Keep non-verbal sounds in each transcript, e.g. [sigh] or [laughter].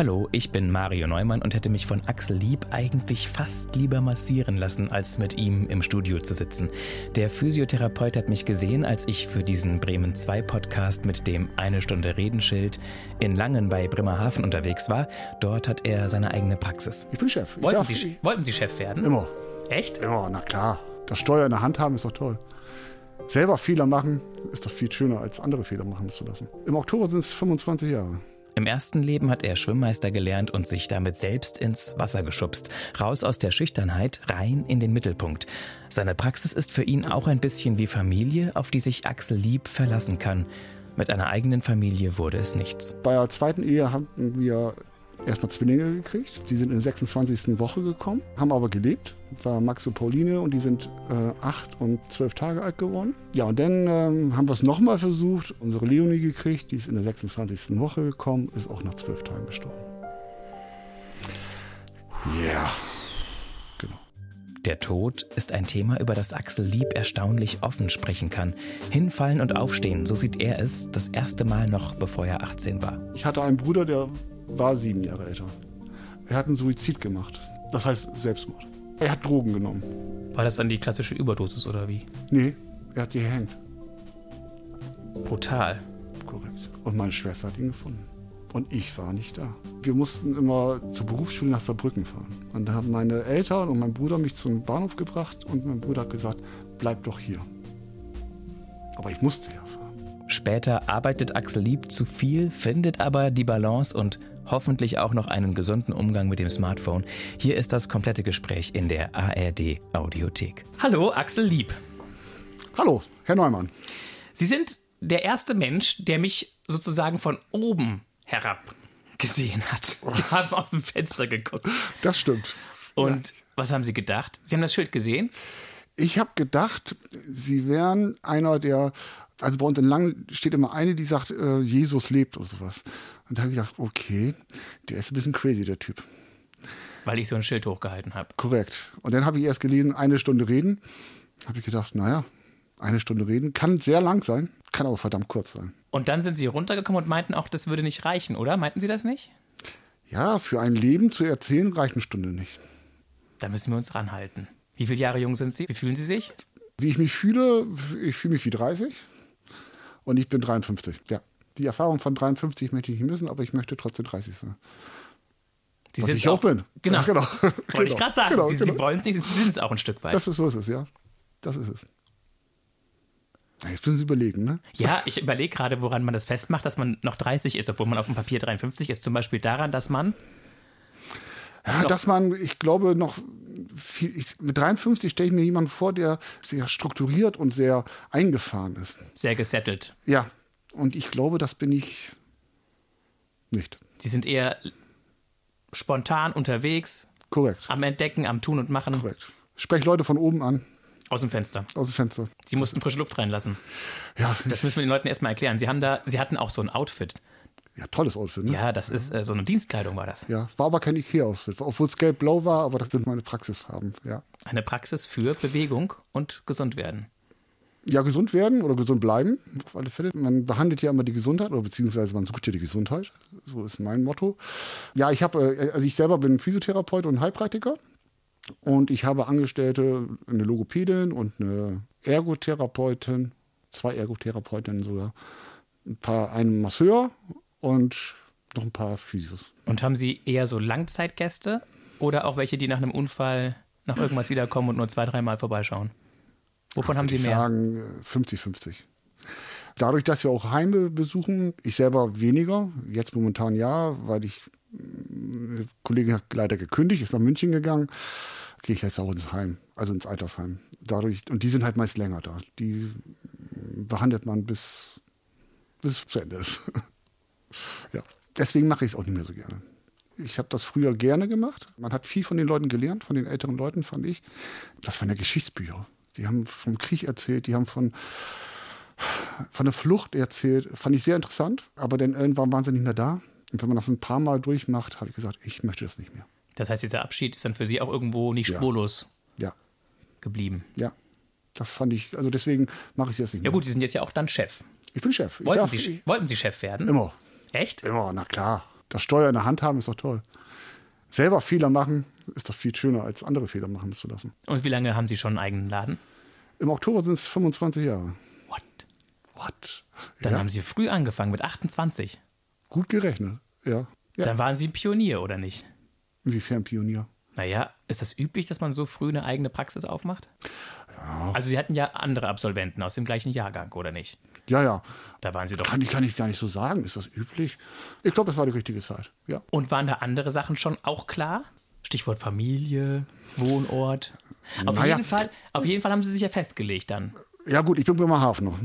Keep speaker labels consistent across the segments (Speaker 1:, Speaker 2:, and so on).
Speaker 1: Hallo, ich bin Mario Neumann und hätte mich von Axel Lieb eigentlich fast lieber massieren lassen, als mit ihm im Studio zu sitzen. Der Physiotherapeut hat mich gesehen, als ich für diesen Bremen 2 Podcast mit dem Eine Stunde Redenschild in Langen bei Bremerhaven unterwegs war. Dort hat er seine eigene Praxis.
Speaker 2: Ich bin Chef. Ich
Speaker 1: Wollten, Sie, wollten Sie Chef werden?
Speaker 2: Immer.
Speaker 1: Echt?
Speaker 2: Immer, na klar. Das Steuer in der Hand haben ist doch toll. Selber Fehler machen ist doch viel schöner, als andere Fehler machen zu lassen. Im Oktober sind es 25 Jahre.
Speaker 1: Im ersten Leben hat er Schwimmmeister gelernt und sich damit selbst ins Wasser geschubst. Raus aus der Schüchternheit, rein in den Mittelpunkt. Seine Praxis ist für ihn auch ein bisschen wie Familie, auf die sich Axel Lieb verlassen kann. Mit einer eigenen Familie wurde es nichts.
Speaker 2: Bei der zweiten Ehe haben wir erstmal Zwillinge gekriegt. Sie sind in der 26. Woche gekommen, haben aber gelebt. Das war Max und Pauline und die sind äh, acht und zwölf Tage alt geworden. Ja, und dann ähm, haben wir es nochmal versucht. Unsere Leonie gekriegt, die ist in der 26. Woche gekommen, ist auch nach zwölf Tagen gestorben. Ja. Genau.
Speaker 1: Der Tod ist ein Thema, über das Axel Lieb erstaunlich offen sprechen kann. Hinfallen und aufstehen, so sieht er es, das erste Mal noch, bevor er 18 war.
Speaker 2: Ich hatte einen Bruder, der war sieben Jahre älter. Er hat einen Suizid gemacht. Das heißt Selbstmord. Er hat Drogen genommen.
Speaker 1: War das dann die klassische Überdosis oder wie?
Speaker 2: Nee, er hat sie gehängt.
Speaker 1: Brutal.
Speaker 2: Korrekt. Und meine Schwester hat ihn gefunden. Und ich war nicht da. Wir mussten immer zur Berufsschule nach Saarbrücken fahren. Und da haben meine Eltern und mein Bruder mich zum Bahnhof gebracht und mein Bruder hat gesagt, bleib doch hier. Aber ich musste ja fahren.
Speaker 1: Später arbeitet Axel Lieb zu viel, findet aber die Balance und hoffentlich auch noch einen gesunden Umgang mit dem Smartphone. Hier ist das komplette Gespräch in der ARD Audiothek. Hallo, Axel Lieb.
Speaker 2: Hallo, Herr Neumann.
Speaker 1: Sie sind der erste Mensch, der mich sozusagen von oben herab gesehen hat. Sie [laughs] haben aus dem Fenster geguckt.
Speaker 2: Das stimmt.
Speaker 1: Und was haben Sie gedacht? Sie haben das Schild gesehen?
Speaker 2: Ich habe gedacht, Sie wären einer der, also bei uns in Langen steht immer eine, die sagt, äh, Jesus lebt oder sowas. Und da habe ich gedacht, okay, der ist ein bisschen crazy, der Typ.
Speaker 1: Weil ich so ein Schild hochgehalten habe.
Speaker 2: Korrekt. Und dann habe ich erst gelesen, eine Stunde reden. Habe ich gedacht, naja, eine Stunde reden kann sehr lang sein, kann aber verdammt kurz sein.
Speaker 1: Und dann sind Sie runtergekommen und meinten auch, das würde nicht reichen, oder? Meinten Sie das nicht?
Speaker 2: Ja, für ein Leben zu erzählen reicht eine Stunde nicht.
Speaker 1: Da müssen wir uns ranhalten. Wie viele Jahre jung sind Sie? Wie fühlen Sie sich?
Speaker 2: Wie ich mich fühle, ich fühle mich wie 30 und ich bin 53. Ja, die Erfahrung von 53 möchte ich nicht missen, aber ich möchte trotzdem 30 sein.
Speaker 1: Sie
Speaker 2: Was
Speaker 1: sind's
Speaker 2: ich auch bin.
Speaker 1: Genau.
Speaker 2: Ja, genau. [laughs]
Speaker 1: Wollte ich
Speaker 2: Genau.
Speaker 1: gerade sagen.
Speaker 2: Genau,
Speaker 1: Sie, Sie
Speaker 2: genau.
Speaker 1: wollen es nicht, Sie sind es auch ein Stück weit.
Speaker 2: Das ist so ist es, ja. Das ist es. Jetzt müssen Sie überlegen, ne?
Speaker 1: ja, ich überlege gerade, woran man das festmacht, dass man noch 30 ist, obwohl man auf dem Papier 53 ist. Zum Beispiel daran, dass man.
Speaker 2: Ja, dass man, ich glaube, noch viel, ich, mit 53 stelle ich mir jemanden vor, der sehr strukturiert und sehr eingefahren ist.
Speaker 1: sehr gesettelt.
Speaker 2: Ja, und ich glaube, das bin ich nicht.
Speaker 1: Sie sind eher spontan unterwegs,
Speaker 2: Korrekt.
Speaker 1: am Entdecken, am Tun und Machen
Speaker 2: Korrekt. Sprech Leute von oben an,
Speaker 1: aus dem Fenster.
Speaker 2: aus dem Fenster.
Speaker 1: Sie mussten frische Luft reinlassen.
Speaker 2: Ja,
Speaker 1: Das müssen wir den Leuten erstmal erklären. Sie haben da, Sie hatten auch so ein Outfit.
Speaker 2: Ja tolles Outfit, ne?
Speaker 1: Ja, das ist äh, so eine Dienstkleidung war das.
Speaker 2: Ja, war aber kein Ikea-Outfit, obwohl es gelb-blau war, aber das sind meine Praxisfarben, ja.
Speaker 1: Eine Praxis für Bewegung und gesund werden.
Speaker 2: Ja, gesund werden oder gesund bleiben, auf alle Fälle. Man behandelt ja immer die Gesundheit oder beziehungsweise man sucht ja die Gesundheit. So ist mein Motto. Ja, ich habe, äh, also ich selber bin Physiotherapeut und Heilpraktiker und ich habe Angestellte, eine Logopädin und eine Ergotherapeutin, zwei Ergotherapeutinnen sogar, ein paar, einen Masseur und noch ein paar Physios.
Speaker 1: Und haben Sie eher so Langzeitgäste oder auch welche, die nach einem Unfall nach irgendwas wiederkommen und nur zwei, dreimal vorbeischauen? Wovon haben Sie
Speaker 2: ich
Speaker 1: mehr?
Speaker 2: sagen äh, 50-50. Dadurch, dass wir auch Heime besuchen, ich selber weniger, jetzt momentan ja, weil ich, eine Kollegin hat leider gekündigt, ist nach München gegangen, gehe ich jetzt auch ins Heim, also ins Altersheim. Dadurch, und die sind halt meist länger da. Die behandelt man bis, bis es zu Ende ist. [laughs] ja. Deswegen mache ich es auch nicht mehr so gerne. Ich habe das früher gerne gemacht. Man hat viel von den Leuten gelernt, von den älteren Leuten, fand ich. Das waren ja Geschichtsbücher. Die haben vom Krieg erzählt, die haben von, von der Flucht erzählt. Fand ich sehr interessant. Aber dann irgendwann waren sie nicht mehr da. Und wenn man das ein paar Mal durchmacht, habe ich gesagt, ich möchte das nicht mehr.
Speaker 1: Das heißt, dieser Abschied ist dann für Sie auch irgendwo nicht
Speaker 2: Ja.
Speaker 1: spurlos
Speaker 2: Ja,
Speaker 1: geblieben.
Speaker 2: ja. Das fand ich, also deswegen mache ich es jetzt nicht
Speaker 1: Ja
Speaker 2: mehr.
Speaker 1: gut, Sie sind jetzt ja auch dann Chef.
Speaker 2: Ich bin Chef.
Speaker 1: Wollten
Speaker 2: darf,
Speaker 1: Sie, wollten Sie Chef werden?
Speaker 2: Immer.
Speaker 1: Echt?
Speaker 2: Immer, na klar. Das Steuer in der Hand haben ist doch toll. Selber Fehler machen ist doch viel schöner, als andere Fehler machen zu lassen.
Speaker 1: Und wie lange haben Sie schon einen eigenen Laden?
Speaker 2: Im Oktober sind es 25 Jahre.
Speaker 1: What?
Speaker 2: What?
Speaker 1: Dann
Speaker 2: ja,
Speaker 1: haben Sie früh angefangen mit 28.
Speaker 2: gut gerechnet. Ja. ja.
Speaker 1: Dann waren Sie Pionier, oder nicht?
Speaker 2: Inwiefern Pionier?
Speaker 1: Naja, ist das üblich, dass man so früh eine eigene Praxis aufmacht? Ja. Also Sie hatten ja andere Absolventen aus dem gleichen Jahrgang, oder nicht?
Speaker 2: Ja, ja.
Speaker 1: Da waren Sie doch.
Speaker 2: Kann ich, kann ich gar nicht so sagen. Ist das üblich? Ich glaube, das war die richtige Zeit. Ja.
Speaker 1: Und waren da andere Sachen schon auch klar? Stichwort Familie, Wohnort. Auf,
Speaker 2: Naja.
Speaker 1: jeden, Fall, auf jeden Fall haben Sie sich ja festgelegt dann.
Speaker 2: Ja, gut, ich bin Bremerhaven noch.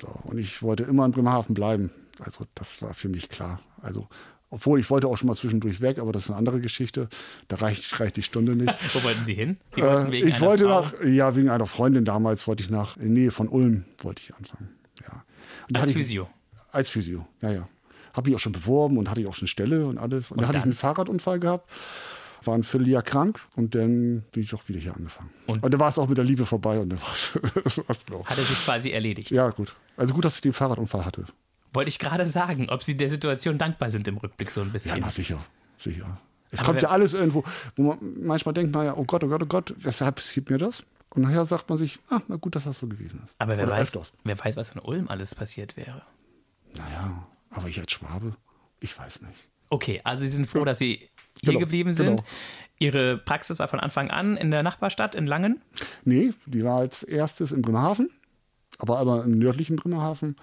Speaker 2: So, und ich wollte immer in Bremerhaven bleiben. Also, das war für mich klar. Also, obwohl ich wollte auch schon mal zwischendurch weg, aber das ist eine andere Geschichte. Da reicht, reicht die Stunde nicht. [laughs]
Speaker 1: Wo wollten Sie hin? Sie wollten
Speaker 2: Äh,
Speaker 1: wegen
Speaker 2: ich
Speaker 1: einer
Speaker 2: wollte
Speaker 1: Frau,
Speaker 2: nach, ja, wegen einer Freundin damals wollte ich nach, in der Nähe von Ulm wollte ich anfangen. Ja. Da
Speaker 1: als
Speaker 2: ich-
Speaker 1: Physio.
Speaker 2: Als Physio, ja, ja. Habe ich auch schon beworben und hatte ich auch schon eine Stelle und alles. Und,
Speaker 1: Und
Speaker 2: da hatte ich einen Fahrradunfall gehabt, war ein Vierteljahr krank und dann bin ich auch wieder hier angefangen.
Speaker 1: Und-
Speaker 2: Und, dann war es auch mit der Liebe vorbei und dann war es [laughs] das.
Speaker 1: Hat er sich quasi erledigt.
Speaker 2: Ja, gut. Also gut, dass ich den Fahrradunfall hatte.
Speaker 1: Wollte ich gerade sagen, ob Sie der Situation dankbar sind im Rückblick so ein
Speaker 2: Ja,
Speaker 1: bisschen.
Speaker 2: na sicher, sicher. Es
Speaker 1: Aber
Speaker 2: kommt ja alles irgendwo, wo man manchmal denkt man ja, oh Gott, oh Gott, oh Gott, weshalb passiert mir das? Und nachher sagt man sich, ah, na gut, dass das so gewesen ist.
Speaker 1: Aber wer
Speaker 2: Oder
Speaker 1: weiß,
Speaker 2: öfters.
Speaker 1: wer weiß, was in Ulm alles passiert wäre.
Speaker 2: Naja, aber ich als Schwabe, ich weiß nicht.
Speaker 1: Okay, also Sie sind froh, dass Sie hier
Speaker 2: Genau,
Speaker 1: geblieben sind.
Speaker 2: genau.
Speaker 1: Ihre Praxis war von Anfang an in der Nachbarstadt in Langen.
Speaker 2: Nee, die war als erstes in Bremerhaven, aber aber im nördlichen Bremerhaven.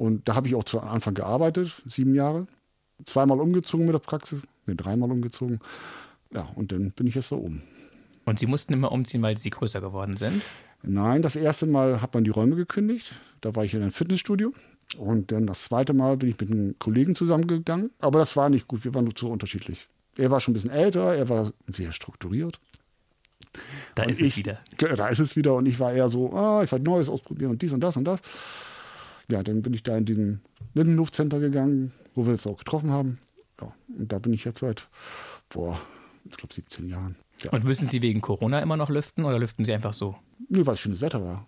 Speaker 2: Und da habe ich auch zu Anfang gearbeitet, sieben Jahre. Zweimal umgezogen mit der Praxis, nee, dreimal umgezogen. Ja, und dann bin ich jetzt da oben.
Speaker 1: Und Sie mussten immer umziehen, weil Sie größer geworden sind.
Speaker 2: Nein, das erste Mal hat man die Räume gekündigt. Da war ich in einem Fitnessstudio. Und dann das zweite Mal bin ich mit einem Kollegen zusammengegangen. Aber das war nicht gut, wir waren nur zu unterschiedlich. Er war schon ein bisschen älter, er war sehr strukturiert.
Speaker 1: Da
Speaker 2: Und
Speaker 1: ist
Speaker 2: ich,
Speaker 1: es wieder.
Speaker 2: Da ist es wieder. Und ich war eher so, ah, ich wollte Neues ausprobieren und dies und das und das. Ja, dann bin ich da in diesen Lindenhof Center gegangen, wo wir uns auch getroffen haben. Ja, und da bin ich jetzt seit, boah, ich glaube 17 Jahren. Ja.
Speaker 1: Und müssen Sie wegen Corona immer noch lüften oder lüften Sie einfach so?
Speaker 2: Nur weil es schönes Wetter war.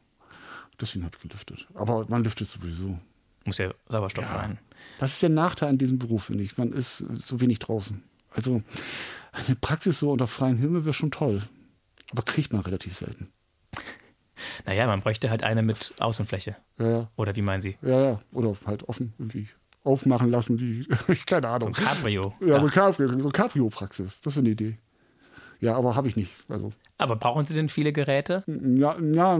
Speaker 2: Deswegen habe ich gelüftet. Aber man lüftet sowieso.
Speaker 1: Muss ja Sauerstoff rein.
Speaker 2: Das ist der Nachteil an diesem Beruf, finde ich. Man ist so wenig draußen. Also eine Praxis so unter freiem Himmel wäre schon toll. Aber kriegt man relativ selten.
Speaker 1: Naja, man bräuchte halt eine mit Außenfläche.
Speaker 2: Ja, ja.
Speaker 1: Oder wie meinen Sie?
Speaker 2: Ja, ja. Oder halt offen irgendwie aufmachen lassen, die, [laughs] keine
Speaker 1: So
Speaker 2: Ahnung.
Speaker 1: ein Cabrio.
Speaker 2: ja, so
Speaker 1: Dach.
Speaker 2: Cabrio, so Cabrio-Praxis. Das wäre eine Idee. Ja, aber habe ich nicht. Also,
Speaker 1: Aber brauchen Sie denn viele Geräte?
Speaker 2: ja, ja,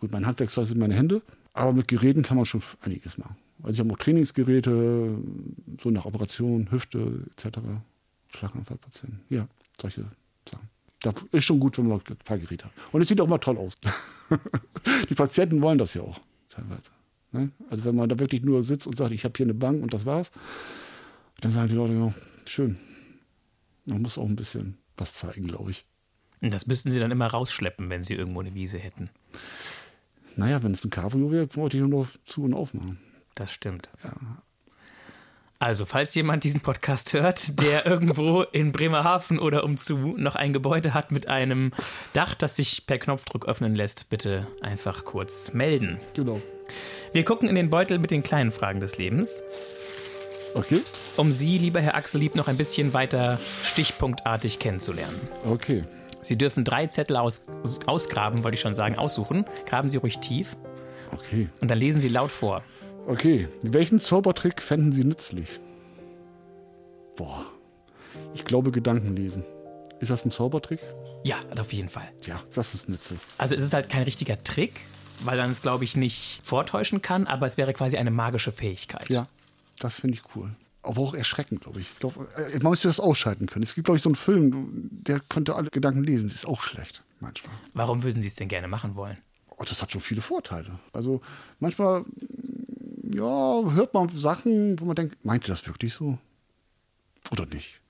Speaker 2: gut, mein Handwerkszeug sind meine Hände. Aber mit Geräten kann man schon einiges machen. Also ich habe auch Trainingsgeräte, so nach Operation, Hüfte etc. Schlaganfallpatienten. Ja, solche Sachen. Das ist schon gut, wenn man ein paar Geräte hat. Und es sieht auch mal toll aus. [laughs] Die Patienten wollen das ja auch teilweise. Ne? Also wenn man da wirklich nur sitzt und sagt, ich habe hier eine Bank und das war's, dann sagen die Leute, ja, schön. Man muss auch ein bisschen was zeigen, glaube ich.
Speaker 1: Und das müssten Sie dann immer rausschleppen, wenn Sie irgendwo eine Wiese hätten.
Speaker 2: Naja, wenn es ein Cabrio wäre, wollte ich nur noch zu und aufmachen.
Speaker 1: Das stimmt. Also, falls jemand diesen Podcast hört, der [laughs] irgendwo in Bremerhaven oder umzu noch ein Gebäude hat mit einem Dach, das sich per Knopfdruck öffnen lässt, bitte einfach kurz melden.
Speaker 2: Genau.
Speaker 1: Wir gucken in den Beutel mit den kleinen Fragen des Lebens,
Speaker 2: Okay,
Speaker 1: um Sie, lieber Herr Axel Lieb, noch ein bisschen weiter stichpunktartig kennenzulernen.
Speaker 2: okay.
Speaker 1: Sie dürfen drei Zettel aus, ausgraben, wollte ich schon sagen, aussuchen. Graben Sie ruhig tief
Speaker 2: Okay.
Speaker 1: und dann lesen Sie laut vor.
Speaker 2: Okay. Welchen Zaubertrick fänden Sie nützlich? Boah. Ich glaube, Gedanken lesen. Ist das ein Zaubertrick?
Speaker 1: Ja, auf jeden Fall.
Speaker 2: Ja, das ist nützlich.
Speaker 1: Also es ist halt kein richtiger Trick, weil man es, glaube ich, nicht vortäuschen kann, aber es wäre quasi eine magische Fähigkeit.
Speaker 2: Ja, das finde ich cool. Aber auch erschreckend, glaube ich. ich glaub, äh, man müsste das ausschalten können. Es gibt, glaube ich, so einen Film, der könnte alle Gedanken lesen. Das ist auch schlecht, manchmal.
Speaker 1: Warum würden Sie es denn gerne machen wollen?
Speaker 2: Oh, das hat schon viele Vorteile. Also manchmal, ja, hört man Sachen, wo man denkt, meint ihr das wirklich so? Oder nicht?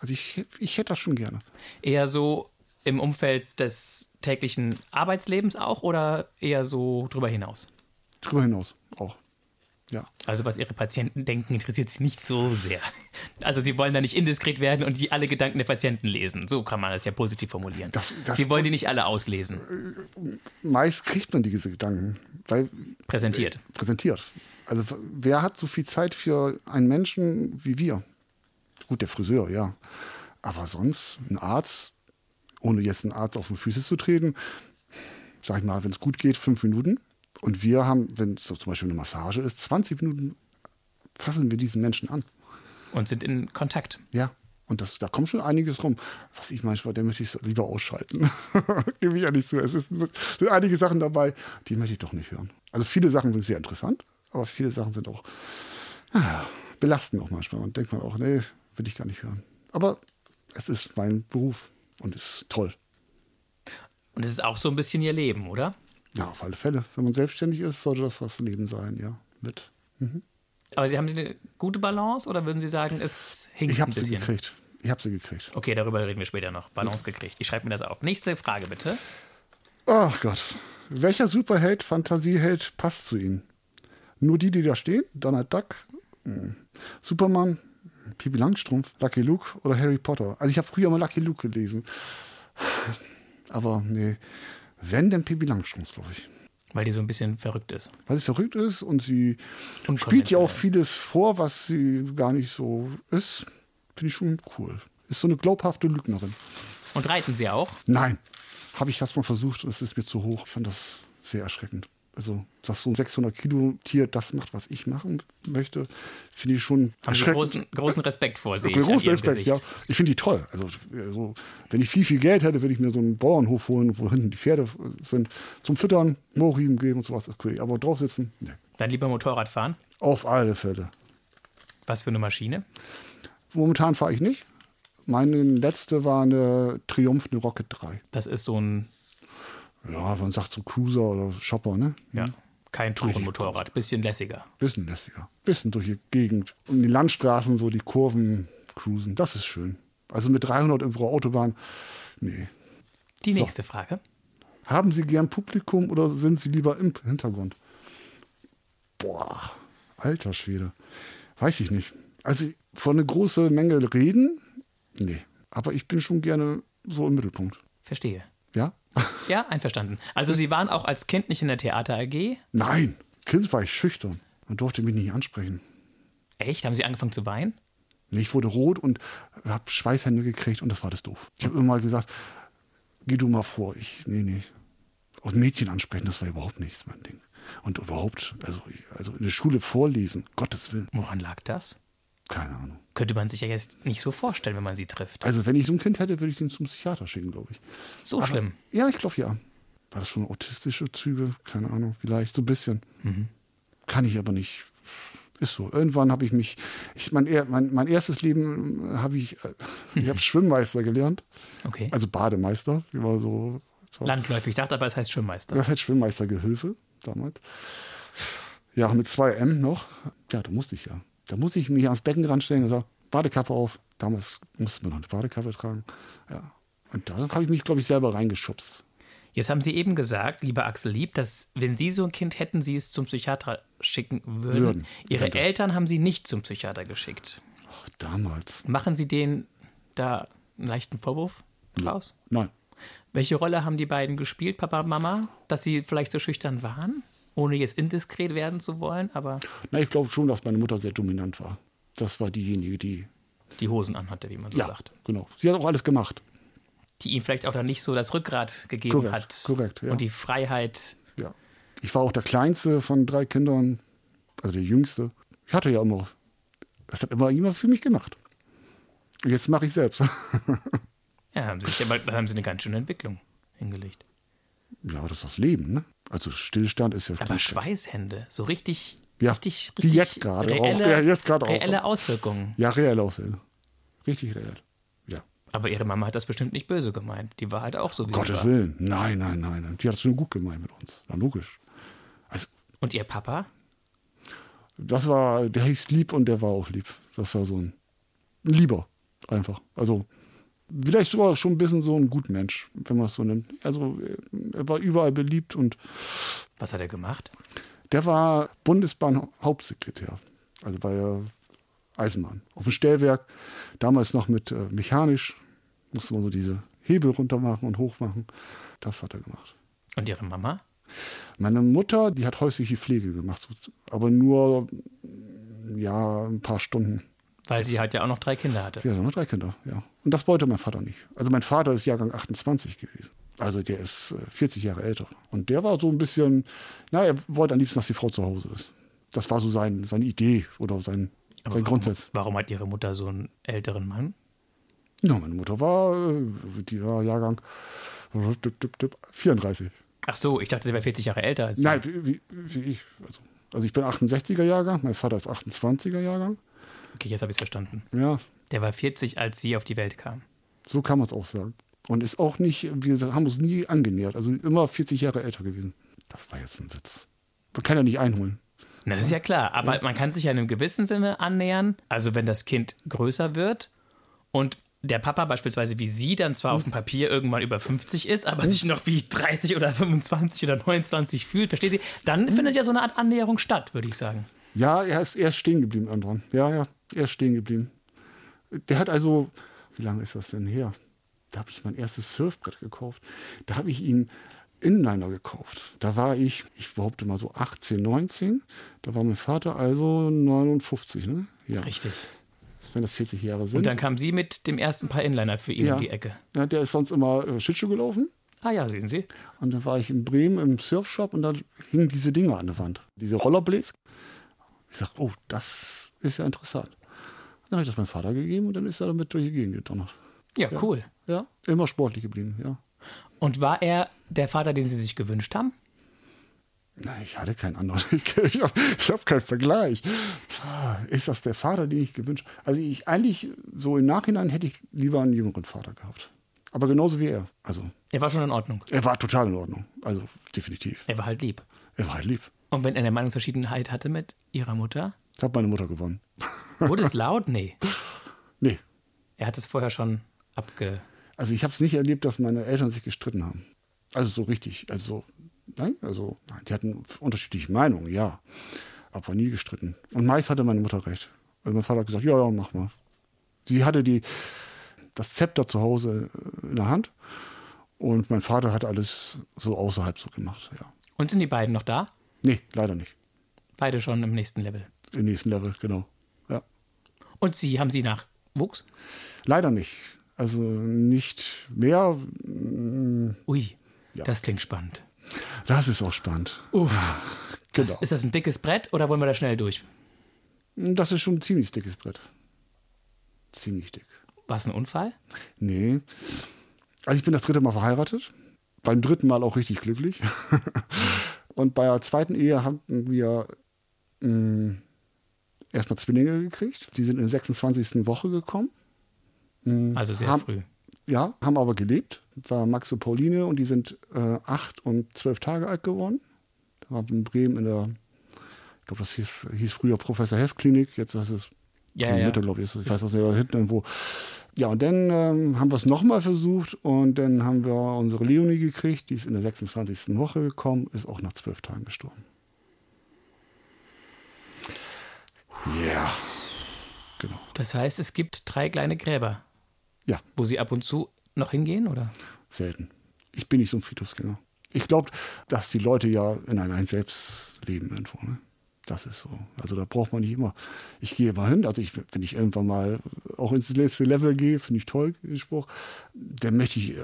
Speaker 2: Also ich, ich hätte das schon gerne.
Speaker 1: Eher so im Umfeld des täglichen Arbeitslebens auch oder eher so drüber hinaus?
Speaker 2: Drüber hinaus auch. Ja.
Speaker 1: Also was Ihre Patienten denken, interessiert Sie nicht so sehr. Also Sie wollen da nicht indiskret werden und die alle Gedanken der Patienten lesen. So kann man das ja positiv formulieren.
Speaker 2: Das- das-
Speaker 1: Sie wollen die nicht alle auslesen.
Speaker 2: Meist kriegt man diese Gedanken, weil
Speaker 1: Präsentiert.
Speaker 2: präsentiert. Also wer hat so viel Zeit für einen Menschen wie wir? Gut, der Friseur, ja. Aber sonst ein Arzt, ohne jetzt einen Arzt auf die Füße zu treten, sag ich mal, wenn es gut geht, fünf Minuten. Und wir haben, wenn es so zum Beispiel eine Massage ist, 20 Minuten fassen wir diesen Menschen an.
Speaker 1: Und sind in Kontakt.
Speaker 2: Ja. Und das, da kommt schon einiges rum. Was ich manchmal, der möchte ich lieber ausschalten. [laughs] Gebe ich ja nicht zu. Es ist, sind einige Sachen dabei, die möchte ich doch nicht hören. Also viele Sachen sind sehr interessant, aber viele Sachen sind auch ah, belastend auch manchmal. Und denkt man auch, nee, will ich gar nicht hören. Aber es ist mein Beruf und ist toll.
Speaker 1: Und es ist auch so ein bisschen ihr Leben, oder?
Speaker 2: Ja, auf alle Fälle. Wenn man selbstständig ist, sollte das das Leben sein, ja. Mit. Mhm.
Speaker 1: Aber Sie haben Sie eine gute Balance oder würden Sie sagen, es hinkt
Speaker 2: Ich habe sie gekriegt. Ich habe sie gekriegt.
Speaker 1: Okay, darüber reden wir später noch. Balance gekriegt. Ich schreibe mir das auf. Nächste Frage bitte.
Speaker 2: Ach Gott. Welcher Superheld, Fantasieheld passt zu Ihnen? Nur die, die da stehen? Donald Duck, hm, Superman, Pippi Langstrumpf, Lucky Luke oder Harry Potter? Also ich habe früher mal Lucky Luke gelesen. Aber nee, wenn, denn Pippi Langstrumpf, glaube ich.
Speaker 1: Weil die so ein bisschen verrückt ist.
Speaker 2: Weil sie verrückt ist und sie spielt ja auch vieles vor, was sie gar nicht so ist. Finde ich schon cool. Ist so eine glaubhafte Lügnerin.
Speaker 1: Und reiten Sie auch?
Speaker 2: Nein, habe ich das mal versucht und es ist mir zu hoch. Ich fand das sehr erschreckend. Also, dass so ein 600 Kilo Tier das macht, was ich machen möchte, finde ich schon
Speaker 1: Haben Sie
Speaker 2: erschreckend.
Speaker 1: großen, großen Respekt vor, sehe ich an
Speaker 2: Großen Respekt,
Speaker 1: Gesicht.
Speaker 2: ja. Ich finde die toll. Also, so, wenn ich viel, viel Geld hätte, würde ich mir so einen Bauernhof holen, wo hinten die Pferde sind, zum Füttern, Mohrriemen geben und sowas. Das cool. Aber drauf sitzen, nee.
Speaker 1: Dann lieber Motorrad fahren.
Speaker 2: Auf alle Fälle.
Speaker 1: Was für eine Maschine?
Speaker 2: Momentan fahre ich nicht. Meine letzte war eine Triumph, eine Rocket 3.
Speaker 1: Das ist so ein,
Speaker 2: Ja, man sagt so Cruiser oder Shopper, ne?
Speaker 1: ja, kein Tourenmotorrad. Bisschen lässiger.
Speaker 2: Bisschen lässiger. Bisschen durch die Gegend. Und die Landstraßen, so die Kurven cruisen. Das ist schön. Also mit 300 über Autobahn, nee.
Speaker 1: Die nächste Frage.
Speaker 2: Haben Sie gern Publikum oder sind Sie lieber im Hintergrund? Boah, alter Schwede. Weiß ich nicht. Also vor eine große Menge reden? Nee. Aber ich bin schon gerne so im Mittelpunkt.
Speaker 1: Verstehe.
Speaker 2: Ja?
Speaker 1: Ja, einverstanden. Also Sie waren auch als Kind nicht in der Theater AG?
Speaker 2: Nein. Kind war ich schüchtern und durfte mich nicht ansprechen.
Speaker 1: Echt? Haben Sie angefangen zu weinen?
Speaker 2: Nee, Ich wurde rot und habe Schweißhände gekriegt und das war das doof. Ich habe immer mal gesagt, geh du mal vor. Ich, nee, nee. Auch Mädchen ansprechen, das war überhaupt nichts, mein Ding. Und überhaupt, also, also in der Schule vorlesen, Gottes Willen,
Speaker 1: Woran lag das?
Speaker 2: Keine Ahnung.
Speaker 1: Könnte man sich ja jetzt nicht so vorstellen, wenn man sie trifft.
Speaker 2: Also wenn ich so ein Kind hätte, würde ich den zum Psychiater schicken, glaube ich.
Speaker 1: So schlimm.
Speaker 2: Ja, ich glaube ja. War das schon autistische Züge? Keine Ahnung, vielleicht so ein bisschen. Kann ich aber nicht. Ist so. Irgendwann habe ich mich, ich, mein, mein, mein erstes Leben habe ich, äh, ich habe [laughs] Schwimmmeister gelernt,
Speaker 1: Okay.
Speaker 2: also Bademeister. Ich war so, so
Speaker 1: Landläufig sagt aber, es heißt Schwimmmeister.
Speaker 2: das heißt Schwimmmeistergehilfe damals. Ja, mit zwei M noch. Ja, da musste ich ja. Da musste ich mich ans Becken ranstellen und sagen, Badekappe auf. Damals musste man noch eine Badekappe tragen. Ja. Und da habe ich mich, glaube ich, selber reingeschubst.
Speaker 1: Jetzt haben Sie eben gesagt, lieber Axel Lieb, dass wenn Sie so ein Kind hätten, Sie es zum Psychiater schicken würden.
Speaker 2: Würden.
Speaker 1: Ihre
Speaker 2: Könnte.
Speaker 1: Eltern haben Sie nicht zum Psychiater geschickt.
Speaker 2: Ach, damals.
Speaker 1: Machen Sie denen da einen leichten Vorwurf draus?
Speaker 2: Nein.
Speaker 1: Welche Rolle haben die beiden gespielt, Papa und Mama? Dass sie vielleicht so schüchtern waren? Ohne jetzt indiskret werden zu wollen, aber
Speaker 2: Na, ich glaube schon, dass meine Mutter sehr dominant war. Das war diejenige, die.
Speaker 1: die Hosen anhatte, wie man so
Speaker 2: ja,
Speaker 1: sagt.
Speaker 2: genau. Sie hat auch alles gemacht.
Speaker 1: Die ihm vielleicht auch dann nicht so das Rückgrat gegeben
Speaker 2: Korrekt,
Speaker 1: hat.
Speaker 2: korrekt, ja.
Speaker 1: Und die Freiheit.
Speaker 2: Ja. Ich war auch der kleinste von drei Kindern, also der jüngste. Ich hatte ja immer, das hat immer jemand für mich gemacht. Und jetzt mache ich selbst. [laughs]
Speaker 1: Ja, haben sie aber haben sie eine ganz schöne Entwicklung hingelegt.
Speaker 2: Ja, das ist das Leben, ne? Also Stillstand ist ja
Speaker 1: Aber
Speaker 2: gut.
Speaker 1: Schweißhände, so richtig,
Speaker 2: Ja,
Speaker 1: richtig, richtig
Speaker 2: jetzt gerade auch.
Speaker 1: reelle,
Speaker 2: Ja, jetzt gerade auch.
Speaker 1: reelle Auswirkungen.
Speaker 2: Ja, reell aussehen. Richtig reell. Ja.
Speaker 1: Aber ihre Mama hat das bestimmt nicht böse gemeint. Die war halt auch so wie
Speaker 2: Gottes. Willen. Nein, nein, nein. nein. Die hat es schon gut gemeint mit uns. Na, logisch. Also,
Speaker 1: Und ihr Papa?
Speaker 2: das war, der hieß lieb und der war auch lieb. Das war so ein Lieber, einfach. Also, vielleicht sogar schon ein bisschen so ein Gutmensch, wenn man es so nimmt. Also, er war überall beliebt und
Speaker 1: Was hat er gemacht?
Speaker 2: der war Bundesbahn-Hauptsekretär. Also bei der Eisenbahn. Auf dem Stellwerk, damals noch mit äh, mechanisch, musste man so diese Hebel runter machen und hoch machen. Das hat er gemacht.
Speaker 1: Und ihre Mama?
Speaker 2: Meine Mutter, die hat häusliche Pflege gemacht, aber nur ja ein paar Stunden.
Speaker 1: Weil sie halt ja auch noch drei Kinder hatte.
Speaker 2: Sie hatte noch drei Kinder, ja. Und das wollte mein Vater nicht. Also mein Vater ist Jahrgang 28 gewesen. Also der ist 40 äh, Jahre älter. Und der war so ein bisschen, na, er wollte am liebsten, dass die Frau zu Hause ist. Das war so sein, seine Idee oder sein, sein
Speaker 1: warum,
Speaker 2: Grundsatz.
Speaker 1: Warum hat ihre Mutter so einen älteren Mann?
Speaker 2: Ja, meine Mutter war, äh, die war Jahrgang 34.
Speaker 1: Ach so, ich dachte, der wäre 40 Jahre älter als
Speaker 2: Nein, wie, wie, wie ich. Also, also ich bin 68er Jahrgang, mein Vater ist 28er Jahrgang.
Speaker 1: Okay, jetzt habe ich es verstanden.
Speaker 2: Ja.
Speaker 1: Der war 40, als sie auf die Welt kam.
Speaker 2: So kann man es auch sagen. Und ist auch nicht, wir haben uns nie angenähert. Also immer 40 Jahre älter gewesen. Das war jetzt ein Witz. Man kann ja nicht einholen.
Speaker 1: Na, das ist ja klar. Aber ja. man kann sich ja in einem gewissen Sinne annähern. Also wenn das Kind größer wird und der Papa beispielsweise wie sie dann zwar auf dem Papier irgendwann über 50 ist, aber sich noch wie 30 oder 25 oder 29 fühlt, versteht sie? Dann findet ja so eine Art Annäherung statt, würde ich sagen.
Speaker 2: Ja, er ist, er ist stehen geblieben irgendwann. Ja, ja, er ist stehen geblieben. Der hat also, wie lange ist das denn her? Da habe ich mein erstes Surfbrett gekauft. Da habe ich ihn Inliner gekauft. Da war ich, ich behaupte mal so 18, 19. Da war mein Vater also 59, ne?
Speaker 1: Ja. Richtig
Speaker 2: wenn das 40 Jahre sind.
Speaker 1: Und dann kam sie mit dem ersten Paar Inliner für ihn
Speaker 2: ja.
Speaker 1: um die Ecke.
Speaker 2: Ja, der ist sonst immer äh, Schlittschuh gelaufen.
Speaker 1: Ah ja, sehen Sie.
Speaker 2: Und dann war ich in Bremen im Surfshop und da hingen diese Dinger an der Wand. Diese Rollerblades. Ich sag, oh, das ist ja interessant. Dann habe ich das meinem Vater gegeben und dann ist er damit durch die Gegend gedonnert.
Speaker 1: Ja, ja, cool.
Speaker 2: Ja, immer sportlich geblieben, ja.
Speaker 1: Und war er der Vater, den Sie sich gewünscht haben?
Speaker 2: Nein, ich hatte keinen anderen. [laughs] Ich habe hab keinen Vergleich. Ist das der Vater, den ich gewünscht habe? Also ich eigentlich, so im Nachhinein hätte ich lieber einen jüngeren Vater gehabt. Aber genauso wie er. Also,
Speaker 1: er war schon in Ordnung.
Speaker 2: Er war total in Ordnung. Also definitiv.
Speaker 1: Er war halt lieb.
Speaker 2: Er war halt lieb.
Speaker 1: Und wenn er eine Meinungsverschiedenheit hatte mit ihrer Mutter?
Speaker 2: Hat meine Mutter gewonnen.
Speaker 1: Wurde es [laughs] laut? Nee.
Speaker 2: Nee.
Speaker 1: Er hat es vorher schon abge.
Speaker 2: Also ich habe es nicht erlebt, dass meine Eltern sich gestritten haben. Also so richtig. Also Nein, also nein, die hatten unterschiedliche Meinungen, ja. Aber nie gestritten. Und meist hatte meine Mutter recht. Also mein Vater hat gesagt, ja, ja, mach mal. Sie hatte die, das Zepter zu Hause äh, in der Hand und mein Vater hat alles so außerhalb so gemacht, ja.
Speaker 1: Und sind die beiden noch da?
Speaker 2: Nee, leider nicht.
Speaker 1: Beide schon im nächsten Level?
Speaker 2: Im nächsten Level, genau, ja.
Speaker 1: Und Sie, haben Sie Nachwuchs?
Speaker 2: Leider nicht. Also nicht mehr.
Speaker 1: Ui, ja. das klingt spannend.
Speaker 2: Das ist auch spannend.
Speaker 1: Uff. Genau. Das, ist das ein dickes Brett oder wollen wir da schnell durch?
Speaker 2: Das ist schon ein ziemlich dickes Brett. Ziemlich dick.
Speaker 1: War es ein Unfall?
Speaker 2: Nee. Also ich bin das dritte Mal verheiratet. Beim dritten Mal auch richtig glücklich. [laughs] Und bei der zweiten Ehe haben wir mh, erstmal Zwillinge gekriegt. Sie sind in der 26. Woche gekommen.
Speaker 1: Mh, also sehr
Speaker 2: haben,
Speaker 1: früh.
Speaker 2: Ja, haben aber gelebt. Das war Max und Pauline und die sind äh, acht und zwölf Tage alt geworden. Da war in Bremen in der, ich glaube, das hieß, hieß früher Professor Hess Klinik, jetzt ist es
Speaker 1: ja, in
Speaker 2: der Mitte, glaube ich. Ich weiß das nicht, da hinten irgendwo. Ja, und dann ähm, haben wir es nochmal versucht und dann haben wir unsere Leonie gekriegt, die ist in der 26. Woche gekommen, ist auch nach zwölf Tagen gestorben. Ja, yeah. genau.
Speaker 1: Das heißt, es gibt drei kleine Gräber.
Speaker 2: Ja.
Speaker 1: Wo Sie ab und zu noch hingehen, oder?
Speaker 2: Selten. Ich bin nicht so ein Friedhofsgänger. Ich glaube, dass die Leute ja in einem selbst leben irgendwo. Ne? Das ist so. Also da braucht man nicht immer. Ich gehe immer hin. Also ich, wenn ich irgendwann mal auch ins letzte Level gehe, finde ich toll, den Spruch, dann möchte ich äh,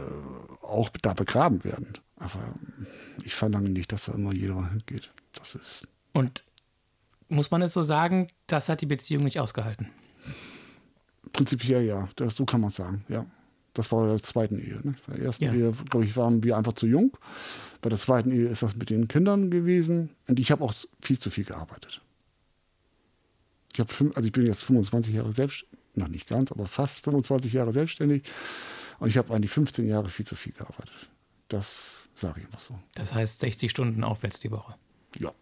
Speaker 2: auch da begraben werden. Aber ich verlange nicht, dass da immer jeder hingeht. Das ist.
Speaker 1: Und muss man es so sagen, das hat die Beziehung nicht ausgehalten?
Speaker 2: Prinzipiell ja, das, so kann man sagen, ja. Das war bei der zweiten Ehe. Ne? Bei der ersten ja. Ehe, glaube ich, waren wir einfach zu jung. Bei der zweiten Ehe ist das mit den Kindern gewesen. Und ich habe auch viel zu viel gearbeitet. Ich habe, also ich bin jetzt 25 Jahre selbstständig, noch nicht ganz, aber fast 25 Jahre selbstständig. Und ich habe eigentlich 15 Jahre viel zu viel gearbeitet. Das sage ich einfach so.
Speaker 1: Das heißt 60 Stunden aufwärts die Woche.
Speaker 2: Ja.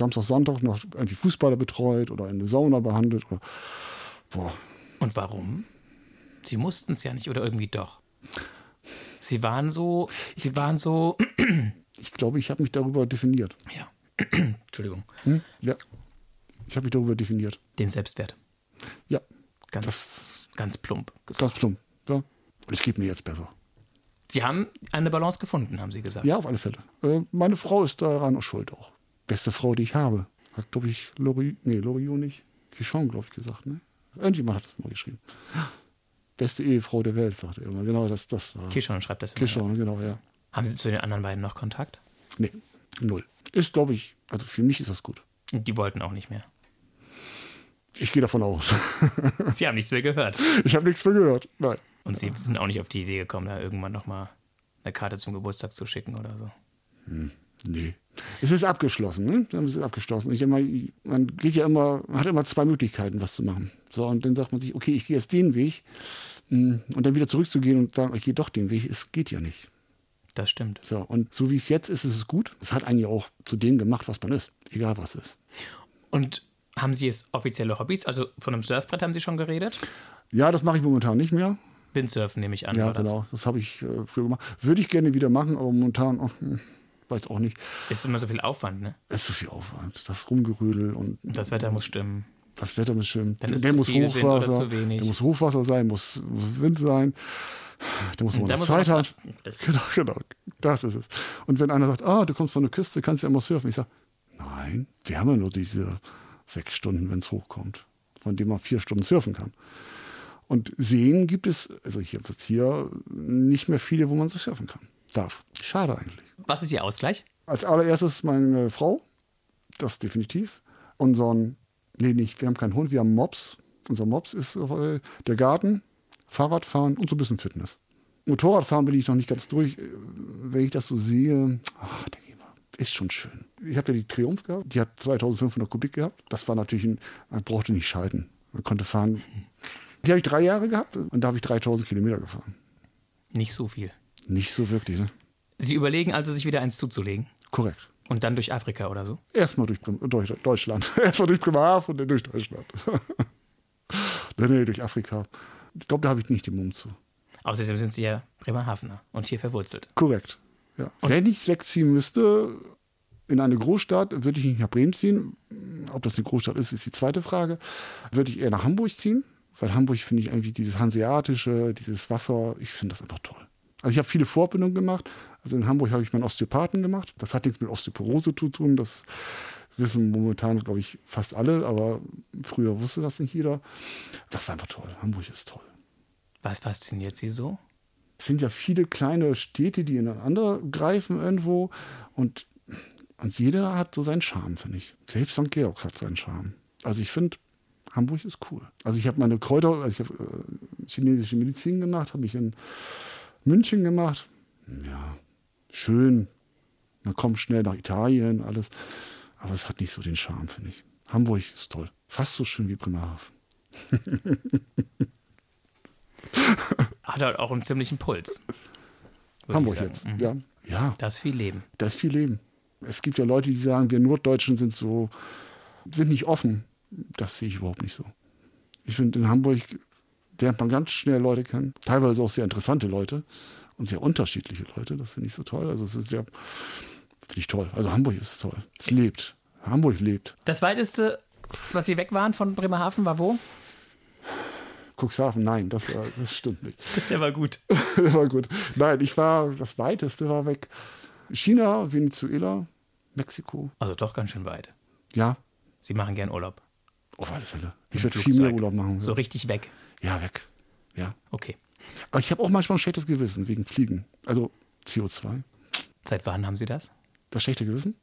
Speaker 2: Samstag, Sonntag noch irgendwie Fußballer betreut oder in der Sauna behandelt. Oder, boah,
Speaker 1: und warum? Sie mussten es ja nicht oder irgendwie doch. Sie waren so, sie waren so. [clears throat]
Speaker 2: Ich glaube, ich habe mich darüber definiert.
Speaker 1: Ja. [clears throat] Entschuldigung.
Speaker 2: Hm? Ja. Ich habe mich darüber definiert.
Speaker 1: Den Selbstwert.
Speaker 2: Ja.
Speaker 1: Ganz, das, ganz plump.
Speaker 2: Gesagt. Ganz plump. Ja. Und es geht mir jetzt besser.
Speaker 1: Sie haben eine Balance gefunden, haben Sie gesagt.
Speaker 2: Ja, auf alle Fälle. Äh, meine Frau ist daran auch schuld auch. Beste Frau, die ich habe. Hat, glaube ich, Lori, nee, Loriot nicht. Kichon, glaube ich, gesagt, ne? Irgendjemand hat das mal geschrieben. Beste Ehefrau der Welt, sagte er immer. Genau, das, das war.
Speaker 1: Kishon schreibt das immer.
Speaker 2: Kishon, genau, ja.
Speaker 1: Haben Sie zu den anderen beiden noch Kontakt?
Speaker 2: Nee, null. Ist, glaube ich, also für mich ist das gut.
Speaker 1: Die wollten auch nicht mehr.
Speaker 2: Ich gehe davon aus. [laughs]
Speaker 1: Sie haben nichts mehr gehört.
Speaker 2: Ich habe nichts mehr gehört. Nein.
Speaker 1: Und Sie sind auch nicht auf die Idee gekommen, da irgendwann nochmal eine Karte zum Geburtstag zu schicken oder so.
Speaker 2: Hm, nee. Es ist abgeschlossen, ne? Es ist abgeschlossen. Ich immer, man geht ja immer, hat immer zwei Möglichkeiten, was zu machen. So, und dann sagt man sich, okay, ich gehe jetzt den Weg. Hm, und dann wieder zurückzugehen und sagen, ich gehe doch den Weg, es geht ja nicht.
Speaker 1: Das stimmt.
Speaker 2: So, und so wie es jetzt ist, ist es gut. Es hat eigentlich auch zu dem gemacht, was man ist. Egal was es ist.
Speaker 1: Und haben Sie jetzt offizielle Hobbys? Also von einem Surfbrett haben Sie schon geredet?
Speaker 2: Ja, das mache ich momentan nicht mehr.
Speaker 1: Windsurfen nehme ich an.
Speaker 2: Ja, genau. Das, das habe ich äh, früher gemacht. Würde ich gerne wieder machen, aber momentan, oh, weiß auch nicht.
Speaker 1: Ist immer so viel Aufwand, ne?
Speaker 2: Ist so viel Aufwand. Das Rumgerödel und.
Speaker 1: Das Wetter muss stimmen.
Speaker 2: Das Wetter muss stimmen.
Speaker 1: Dann ist
Speaker 2: der
Speaker 1: zu
Speaker 2: muss Hochwasser.
Speaker 1: zu wenig.
Speaker 2: Der muss Hochwasser sein, muss, muss Wind sein. Der muss, man
Speaker 1: muss
Speaker 2: Zeit
Speaker 1: man. Zeit-
Speaker 2: Genau, genau. Das ist es. Und wenn einer sagt, ah, du kommst von der Küste, kannst ja immer surfen. Ich sage, nein, wir haben ja nur diese sechs Stunden, wenn es hochkommt, von dem man vier Stunden surfen kann. Und Seen gibt es, also hier jetzt hier nicht mehr viele, wo man so surfen kann. Darf. Schade eigentlich.
Speaker 1: Was ist Ihr Ausgleich?
Speaker 2: Als allererstes meine Frau, das definitiv. Unseren, nee, nicht, wir haben keinen Hund, wir haben Mops. Unser Mops ist äh, der Garten, Fahrradfahren und so ein bisschen Fitness. Motorradfahren bin ich noch nicht ganz durch. Äh, Wenn ich das so sehe, ach, denke ich mal, ist schon schön. Ich habe ja die Triumph gehabt, die hat 2500 Kubik gehabt. Das war natürlich, ein, man brauchte nicht schalten. Man konnte fahren. Die habe ich drei Jahre gehabt und da habe ich 3000 Kilometer gefahren.
Speaker 1: Nicht so viel.
Speaker 2: Nicht so wirklich, ne?
Speaker 1: Sie überlegen also, sich wieder eins zuzulegen.
Speaker 2: Korrekt.
Speaker 1: Und dann durch Afrika oder so?
Speaker 2: Erstmal durch, durch Deutschland. [laughs] Erstmal durch Bremerhaven und dann durch Deutschland. [laughs] nee, nee, durch Afrika. Ich glaube, da habe ich nicht den Mumm zu.
Speaker 1: Außerdem sind Sie ja Bremerhavener und hier verwurzelt.
Speaker 2: Korrekt. Ja. Wenn ich wegziehen müsste in eine Großstadt, würde ich nicht nach Bremen ziehen. Ob das eine Großstadt ist, ist die zweite Frage. Würde ich eher nach Hamburg ziehen, weil Hamburg finde ich irgendwie dieses Hanseatische, dieses Wasser, ich finde das einfach toll. Also ich habe viele Fortbildungen gemacht. Also in Hamburg habe ich meinen Osteopathen gemacht. Das hat nichts mit Osteoporose zu tun. Das wissen momentan, glaube ich, fast alle, aber früher wusste das nicht jeder. Das war einfach toll. Hamburg ist toll.
Speaker 1: Was fasziniert Sie so?
Speaker 2: Es sind ja viele kleine Städte, die ineinander greifen irgendwo und, und jeder hat so seinen Charme, finde ich. Selbst St. Georg hat seinen Charme. Also ich finde, Hamburg ist cool. Also ich habe meine Kräuter, also ich habe äh, chinesische Medizin gemacht, habe ich in München gemacht. Ja, schön. Man kommt schnell nach Italien, alles. Aber es hat nicht so den Charme, finde ich. Hamburg ist toll. Fast so schön wie Bremerhaven. [laughs]
Speaker 1: Hat halt auch einen ziemlichen Puls.
Speaker 2: Hamburg jetzt.
Speaker 1: Mhm.
Speaker 2: Ja. ja,
Speaker 1: Da ist viel Leben.
Speaker 2: da ist viel Leben. Es gibt ja Leute, die sagen, wir Norddeutschen sind so, sind nicht offen. Das sehe ich überhaupt nicht so. Ich finde, in Hamburg lernt man ganz schnell Leute kennen. Teilweise auch sehr interessante Leute und sehr unterschiedliche Leute. Das finde ich so toll. Also, es ist ja, finde ich toll. Also, Hamburg ist toll. Es lebt. Hamburg lebt.
Speaker 1: Das weiteste, was Sie weg waren von Bremerhaven, war wo?
Speaker 2: Cuxhaven, nein, das, war, das stimmt nicht. [laughs]
Speaker 1: Der war gut. [laughs]
Speaker 2: das war gut. Nein, ich war, das weiteste war weg. China, Venezuela, Mexiko.
Speaker 1: Also doch ganz schön weit.
Speaker 2: Ja,
Speaker 1: Sie machen gern Urlaub.
Speaker 2: auf alle Fälle. Ich würde viel mehr. Urlaub machen.
Speaker 1: So richtig weg.
Speaker 2: Ja, weg. Ja.
Speaker 1: Okay.
Speaker 2: Aber ich habe auch manchmal ein schlechtes Gewissen wegen Fliegen. Also CO2.
Speaker 1: Seit wann haben Sie das?
Speaker 2: Das schlechte Gewissen.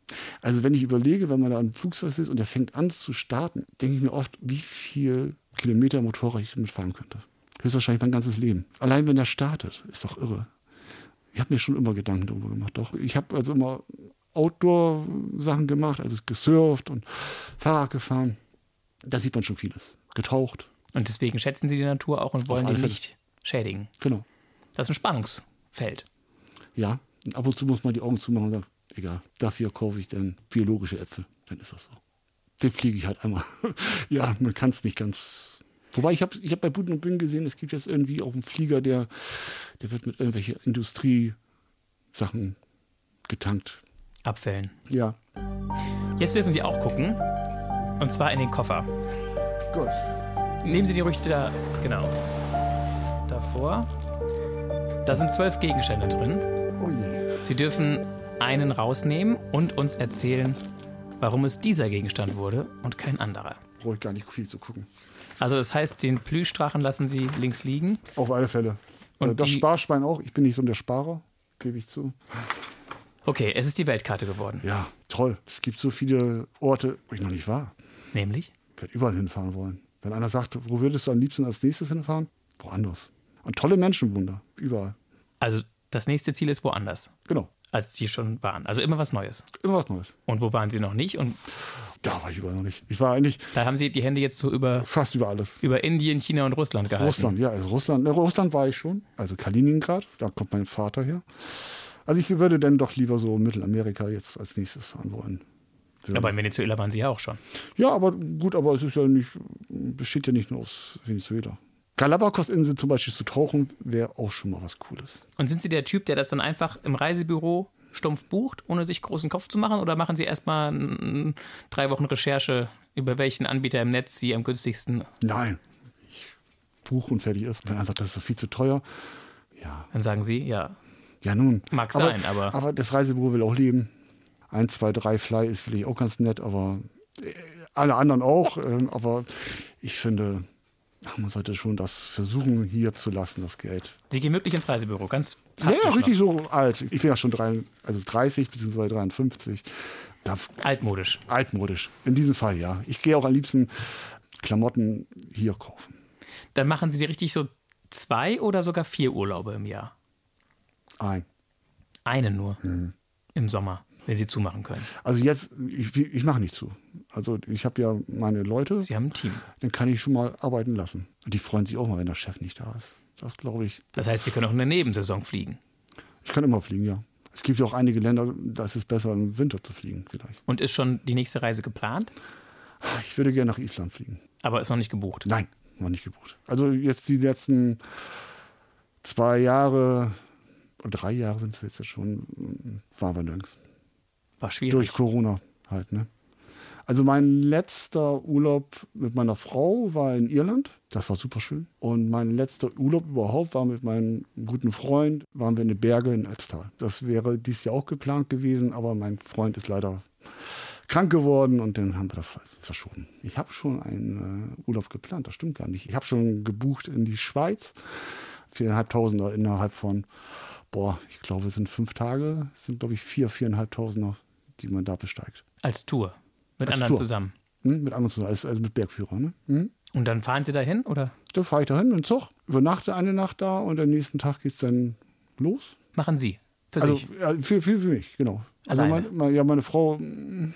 Speaker 2: Also wenn ich überlege, wenn man da im Flugzeug ist und der fängt an zu starten, denke ich mir oft, wie viel Kilometer Motorrad ich mitfahren könnte. Höchstwahrscheinlich mein ganzes Leben. Allein wenn er startet, ist doch irre. Ich habe mir schon immer Gedanken darüber gemacht. Doch, ich habe also immer Outdoor-Sachen gemacht, also gesurft und Fahrrad gefahren. Da sieht man schon vieles. Getaucht.
Speaker 1: Und deswegen schätzen Sie die Natur auch und wollen die
Speaker 2: Fälle.
Speaker 1: nicht schädigen.
Speaker 2: Genau.
Speaker 1: Das ist ein Spannungsfeld.
Speaker 2: Ja, ab und zu muss man die Augen zumachen und sagen, egal, dafür kaufe ich dann biologische Äpfel. Dann ist das so. Den fliege ich halt einmal. [laughs] ja, man kann es nicht ganz. Wobei ich habe ich hab bei Buden und Bünden gesehen, es gibt jetzt irgendwie auch einen Flieger, der, der wird mit irgendwelchen Industriesachen getankt.
Speaker 1: Abfällen.
Speaker 2: Ja.
Speaker 1: Jetzt dürfen Sie auch gucken. Und zwar in den Koffer.
Speaker 2: Gut.
Speaker 1: Nehmen Sie die ruhig da, genau, davor. Da sind zwölf Gegenstände drin.
Speaker 2: Oh je.
Speaker 1: Sie dürfen einen rausnehmen und uns erzählen, warum es dieser Gegenstand wurde und kein anderer.
Speaker 2: Brauche ich gar nicht viel zu gucken.
Speaker 1: Also das heißt, den Plüschdrachen lassen Sie links liegen.
Speaker 2: Auf alle Fälle.
Speaker 1: Und
Speaker 2: Und das Sparschwein auch. Ich bin nicht so der Sparer, gebe ich zu.
Speaker 1: Okay, es ist die Weltkarte geworden.
Speaker 2: Ja, toll. Es gibt so viele Orte, wo ich noch nicht war.
Speaker 1: Nämlich?
Speaker 2: Ich werde überall hinfahren wollen. Wenn einer sagt, wo würdest du am liebsten als nächstes hinfahren? Woanders. Und tolle Menschenwunder. Überall.
Speaker 1: Also das nächste Ziel ist woanders,
Speaker 2: Genau.
Speaker 1: als Sie schon waren. Also immer was Neues.
Speaker 2: Immer was Neues.
Speaker 1: Und wo waren Sie noch nicht? Und
Speaker 2: Da war ich überall noch nicht. Ich war eigentlich
Speaker 1: da haben Sie die Hände jetzt so über,
Speaker 2: fast über alles.
Speaker 1: über Indien, China und Russland gehalten.
Speaker 2: Russland, ja, also Russland. Ne, Russland war ich schon. Also Kaliningrad, da kommt mein Vater her. Also ich würde dann doch lieber so Mittelamerika jetzt als nächstes fahren wollen.
Speaker 1: Aber in Venezuela waren Sie ja auch schon.
Speaker 2: Ja, aber gut, aber es ist ja nicht, besteht ja nicht nur aus Venezuela. Galapagos-Insel zum Beispiel zu tauchen, wäre auch schon mal was Cooles.
Speaker 1: Und sind Sie der Typ, der das dann einfach im Reisebüro stumpf bucht, ohne sich großen Kopf zu machen? Oder machen Sie erstmal drei Wochen Recherche, über welchen Anbieter im Netz Sie am günstigsten,
Speaker 2: Nein, ich buche und fertig ist. Wenn er sagt, das ist so viel zu teuer, ja,
Speaker 1: dann sagen Sie, ja,
Speaker 2: ja nun.
Speaker 1: Mag
Speaker 2: aber,
Speaker 1: sein, aber-
Speaker 2: Aber das Reisebüro will auch leben. Ein, zwei, drei Fly ist vielleicht auch ganz nett, aber äh, alle anderen auch. [laughs] ähm, Aber ich finde, man sollte schon das versuchen, hier zu lassen, das Geld.
Speaker 1: Sie gehen wirklich ins Reisebüro, ganz
Speaker 2: Ja, ja, richtig so alt. Ich bin ja schon drei, also 30 bzw. 53. Da,
Speaker 1: noch. altmodisch.
Speaker 2: altmodisch. In diesem Fall ja. Ich gehe auch am liebsten Klamotten hier kaufen.
Speaker 1: Dann machen Sie richtig so zwei oder sogar vier Urlaube im Jahr.
Speaker 2: Ein.
Speaker 1: Einen nur
Speaker 2: Mhm.
Speaker 1: im Sommer, wenn Sie zumachen können.
Speaker 2: Also jetzt, ich, ich mache nicht zu. Also ich habe ja meine Leute,
Speaker 1: Sie haben ein Team.
Speaker 2: dann kann ich schon mal arbeiten lassen. Und die freuen sich auch mal, wenn der Chef nicht da ist. Das glaube ich.
Speaker 1: Das heißt, Sie können auch in der Nebensaison fliegen.
Speaker 2: Ich kann immer fliegen, ja. Es gibt ja auch einige Länder, da ist es besser im Winter zu fliegen vielleicht.
Speaker 1: Und ist schon die nächste Reise geplant,
Speaker 2: Ich würde gerne nach Island fliegen.
Speaker 1: aber ist noch nicht gebucht.
Speaker 2: Nein, noch nicht gebucht. Also jetzt die letzten zwei Jahre, drei Jahre sind es jetzt schon, waren wir nirgends.
Speaker 1: War schwierig.
Speaker 2: Durch Corona halt, ne? Also mein letzter Urlaub mit meiner Frau war in Irland. Das war super schön. Und mein letzter Urlaub überhaupt war mit meinem guten Freund, waren wir in den Berge in Ötztal. Das wäre dieses Jahr auch geplant gewesen, aber mein Freund ist leider krank geworden und dann haben wir das halt verschoben. Ich habe schon einen äh, Urlaub geplant, das stimmt gar nicht. Ich habe schon gebucht in die Schweiz. Viereinhalbtausender innerhalb von, boah, ich glaube, es sind fünf Tage, es sind, glaube ich, vier, viereinhalbtausender, die man da besteigt.
Speaker 1: Als Tour. Mit
Speaker 2: Als
Speaker 1: anderen
Speaker 2: Tour.
Speaker 1: zusammen.
Speaker 2: Hm? Mit anderen zusammen, also, also mit Bergführer. Ne? Hm?
Speaker 1: Und dann fahren Sie dahin oder
Speaker 2: Da fahre ich dahin mit dem Zug, übernachte eine Nacht da und am nächsten Tag geht es dann los.
Speaker 1: machen Sie? Für
Speaker 2: Also
Speaker 1: sich.
Speaker 2: ja, für, für, für mich, genau. Also
Speaker 1: Alleine?
Speaker 2: meine, meine, ja, meine Frau mh,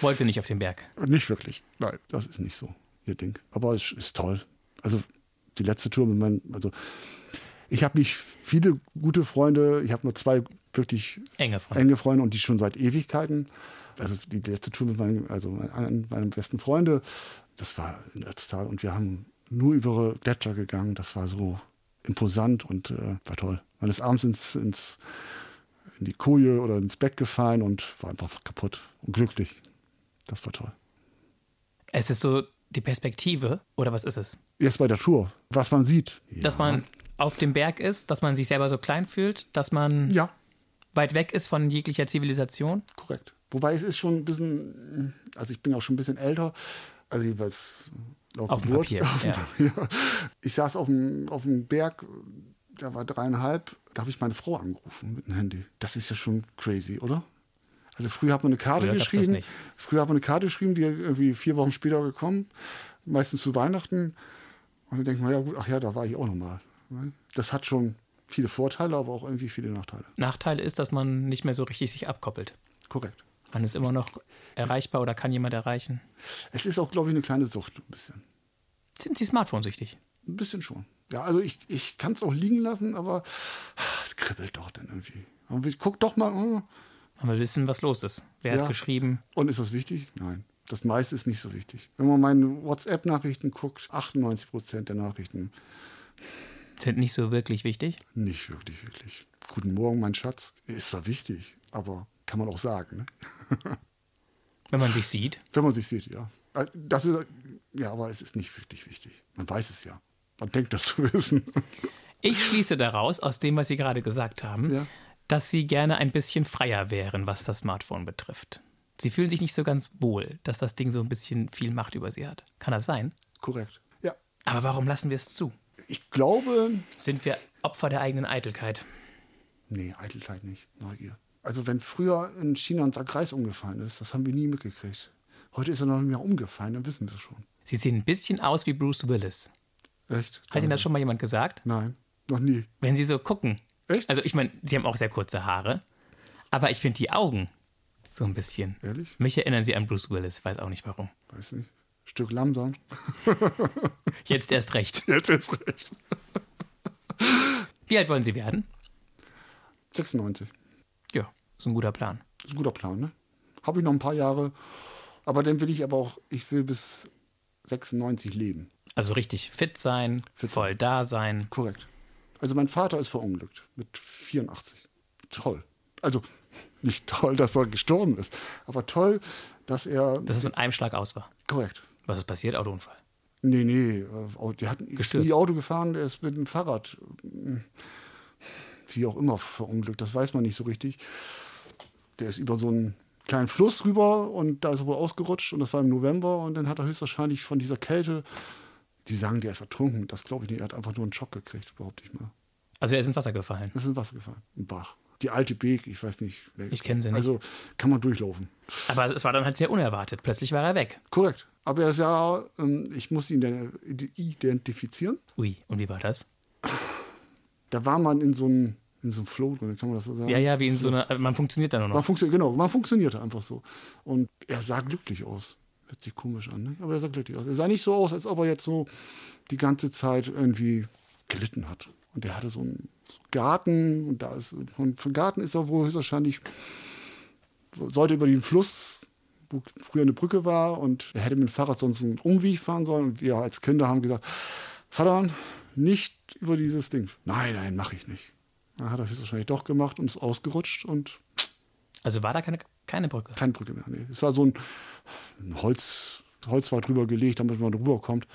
Speaker 1: Wollte nicht auf den Berg.
Speaker 2: nicht wirklich. Nein, das ist nicht so ihr Ding. Aber es ist toll. Also die letzte Tour mit meinen, also ich habe nicht viele gute Freunde. Ich habe nur zwei wirklich
Speaker 1: Enge Freunde.
Speaker 2: enge Freunde und die schon seit Ewigkeiten. Also die letzte Tour mit meinem, also einem meiner besten Freunde, das war in Ötztal und wir haben nur über Gletscher gegangen. Das war so imposant und äh, war toll. Man ist abends ins, ins, in die Koje oder ins Bett gefallen und war einfach kaputt und glücklich. Das war toll.
Speaker 1: Es ist so die Perspektive, oder was ist es?
Speaker 2: Jetzt bei der Tour, was man sieht.
Speaker 1: Dass man auf dem Berg ist, dass man sich selber so klein fühlt, dass man
Speaker 2: Ja,
Speaker 1: weit weg ist von jeglicher Zivilisation.
Speaker 2: korrekt. Wobei es ist schon ein bisschen, also ich bin auch schon ein bisschen älter, also jeweils laut
Speaker 1: Auf dem
Speaker 2: Geburt.
Speaker 1: Papier, [laughs]
Speaker 2: Auf
Speaker 1: ja.
Speaker 2: Papier. Ich saß auf dem, auf dem Berg, da war dreieinhalb, da habe ich meine Frau angerufen mit dem Handy. Das ist ja schon crazy, oder? Also früher hat man eine Karte
Speaker 1: Früher
Speaker 2: geschrieben. Früher hat man eine Karte geschrieben, die irgendwie vier Wochen später gekommen, meistens zu Weihnachten. Und dann denkt man, ja gut, ach ja, da war ich auch nochmal. Das hat schon viele Vorteile, aber auch irgendwie viele Nachteile.
Speaker 1: Nachteil ist, dass man nicht mehr so richtig sich abkoppelt.
Speaker 2: Korrekt.
Speaker 1: Man ist immer noch erreichbar oder kann jemand erreichen.
Speaker 2: Es ist auch, glaube ich, eine kleine Sucht, ein bisschen.
Speaker 1: Sind Sie smartphone-süchtig?
Speaker 2: Ein bisschen schon. Ja, also ich, ich kann es auch liegen lassen, aber es kribbelt doch dann irgendwie. Und ich guck doch mal, oh,
Speaker 1: Man will wissen, was los ist. Wer
Speaker 2: Ja.
Speaker 1: hat geschrieben?
Speaker 2: und ist das wichtig? Nein. Das meiste ist nicht so wichtig. Wenn man meine WhatsApp-Nachrichten guckt, 98 Prozent der Nachrichten
Speaker 1: Sind nicht so wirklich wichtig.
Speaker 2: nicht wirklich, wirklich. Guten Morgen, mein Schatz. Ist zwar wichtig, aber kann man auch sagen, ne?
Speaker 1: Wenn man sich sieht.
Speaker 2: Wenn man sich sieht, ja. Äh, Das ist, ja, aber es ist nicht wirklich wichtig. Man weiß es ja. Man denkt das zu wissen.
Speaker 1: Ich schließe daraus, aus dem, was Sie gerade gesagt haben,
Speaker 2: Ja.
Speaker 1: dass Sie gerne ein bisschen freier wären, was das Smartphone betrifft. Sie fühlen sich nicht so ganz wohl, dass das Ding so ein bisschen viel Macht über Sie hat. Kann das sein?
Speaker 2: Korrekt. Ja,
Speaker 1: Aber warum lassen wir es zu?
Speaker 2: Ich glaube,
Speaker 1: Sind wir Opfer der eigenen Eitelkeit?
Speaker 2: nee, Eitelkeit nicht, Neugier. Also wenn früher in China ein Sack Reis umgefallen ist, das haben wir nie mitgekriegt. Heute ist er noch nicht mehr umgefallen, dann wissen wir es schon.
Speaker 1: Sie sehen ein bisschen aus wie Bruce Willis.
Speaker 2: Echt?
Speaker 1: Hat Ihnen das schon mal jemand gesagt?
Speaker 2: Nein, noch nie.
Speaker 1: Wenn Sie so gucken.
Speaker 2: Echt?
Speaker 1: Also ich meine, Sie haben auch sehr kurze Haare. Aber ich finde die Augen so ein bisschen.
Speaker 2: Ehrlich?
Speaker 1: Mich erinnern Sie an Bruce Willis, weiß auch nicht warum.
Speaker 2: Weiß nicht. Stück Lamsan. [laughs]
Speaker 1: Jetzt erst recht.
Speaker 2: Jetzt ist recht.
Speaker 1: Wie alt wollen Sie werden?
Speaker 2: 96.
Speaker 1: Ja, ist ein guter Plan.
Speaker 2: ist ein guter Plan, ne? Habe ich noch ein paar Jahre. Aber dann will ich aber auch, ich will bis 96 leben.
Speaker 1: Also richtig fit sein,
Speaker 2: Fit
Speaker 1: voll da sein.
Speaker 2: Korrekt. Also mein Vater ist verunglückt mit 84. Toll. Also nicht toll, dass er gestorben ist, aber toll, dass er.
Speaker 1: Dass es mit einem Schlag aus war.
Speaker 2: korrekt.
Speaker 1: Was ist passiert? Autounfall.
Speaker 2: Nee, nee, äh, der hat
Speaker 1: Gestürzt.
Speaker 2: nie Auto gefahren, der ist mit dem Fahrrad, äh, wie auch immer, verunglückt. Das weiß man nicht so richtig. Der ist über so einen kleinen Fluss rüber und da ist er wohl ausgerutscht und das war im November und dann hat er höchstwahrscheinlich von dieser Kälte, die sagen, der ist ertrunken. Das glaube ich nicht. Er hat einfach nur einen Schock gekriegt, behaupte ich mal.
Speaker 1: Also er ist ins Wasser gefallen.
Speaker 2: Er ist ins Wasser gefallen, im Bach. Die alte Beek, ich weiß nicht.
Speaker 1: Ich kenn sie nicht.
Speaker 2: Also kann man durchlaufen.
Speaker 1: Aber es war dann halt sehr unerwartet. Plötzlich war er weg.
Speaker 2: Korrekt. Aber er ist ja, ähm, ich muss ihn dann identifizieren.
Speaker 1: Ui, und wie war das?
Speaker 2: Da war man in so einem, in so einem Flow drin, kann man das so sagen?
Speaker 1: Ja, ja, wie in so einer. Man funktioniert dann nur
Speaker 2: Man
Speaker 1: noch.
Speaker 2: funktioniert, genau, man funktionierte einfach so. Und er sah glücklich aus. Hört sich komisch an, ne? aber er sah glücklich aus. Er sah nicht so aus, als ob er jetzt so die ganze Zeit irgendwie gelitten hat. Und er hatte so einen Garten und da ist, von, von Garten ist er wohl höchstwahrscheinlich, sollte über den Fluss, wo früher eine Brücke war und er hätte mit dem Fahrrad sonst einen Umweg fahren sollen. Und wir als Kinder haben gesagt, Vater, nicht über dieses Ding. Nein, nein, mache ich nicht. Dann hat er höchstwahrscheinlich doch gemacht und ist ausgerutscht und
Speaker 1: Also war da keine, keine Brücke.
Speaker 2: keine Brücke mehr. Nee. Es war so ein, ein Holz, Holz war drüber gelegt, damit man drüber kommt.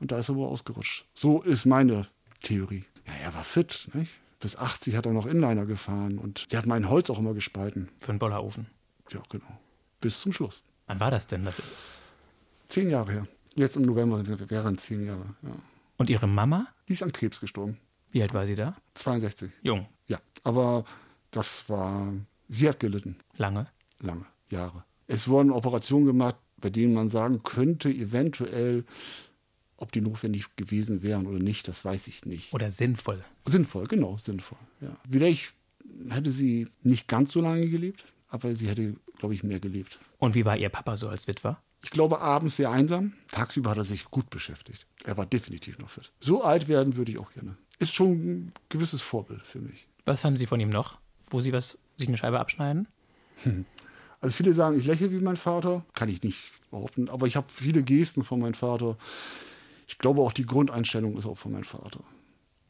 Speaker 2: Und da ist er wohl ausgerutscht. So ist meine Theorie. Ja, er war fit. Nicht? Bis 80 hat er noch Inliner gefahren und der hat mein Holz auch immer gespalten.
Speaker 1: Für einen Bollerofen.
Speaker 2: Ja, genau. Bis zum Schluss.
Speaker 1: Wann war das denn? Das
Speaker 2: Zehn Jahre her. Jetzt im November wären zehn Jahre. Ja.
Speaker 1: und Ihre Mama?
Speaker 2: Die ist an Krebs gestorben.
Speaker 1: Wie alt war sie da?
Speaker 2: 62.
Speaker 1: Jung.
Speaker 2: Ja, aber das war, sie hat gelitten.
Speaker 1: Lange.
Speaker 2: lange Jahre. Es wurden Operationen gemacht, bei denen man sagen könnte, eventuell, ob die notwendig gewesen wären oder nicht, das weiß ich nicht.
Speaker 1: Oder sinnvoll.
Speaker 2: Sinnvoll, genau, sinnvoll. Ja. Vielleicht hätte sie nicht ganz so lange gelebt, aber sie hätte, glaube ich, mehr gelebt.
Speaker 1: Und wie war Ihr Papa so als Witwer?
Speaker 2: Ich glaube, abends sehr einsam. Tagsüber hat er sich gut beschäftigt. Er war definitiv noch fit. So alt werden würde ich auch gerne. Ist schon ein gewisses Vorbild für mich.
Speaker 1: Was haben Sie von ihm noch? Wo Sie was, sich eine Scheibe abschneiden? [laughs]
Speaker 2: Also viele sagen, ich lächle wie mein Vater. Kann ich nicht behaupten. Aber ich habe viele Gesten von meinem Vater. Ich glaube auch die Grundeinstellung ist auch von meinem Vater.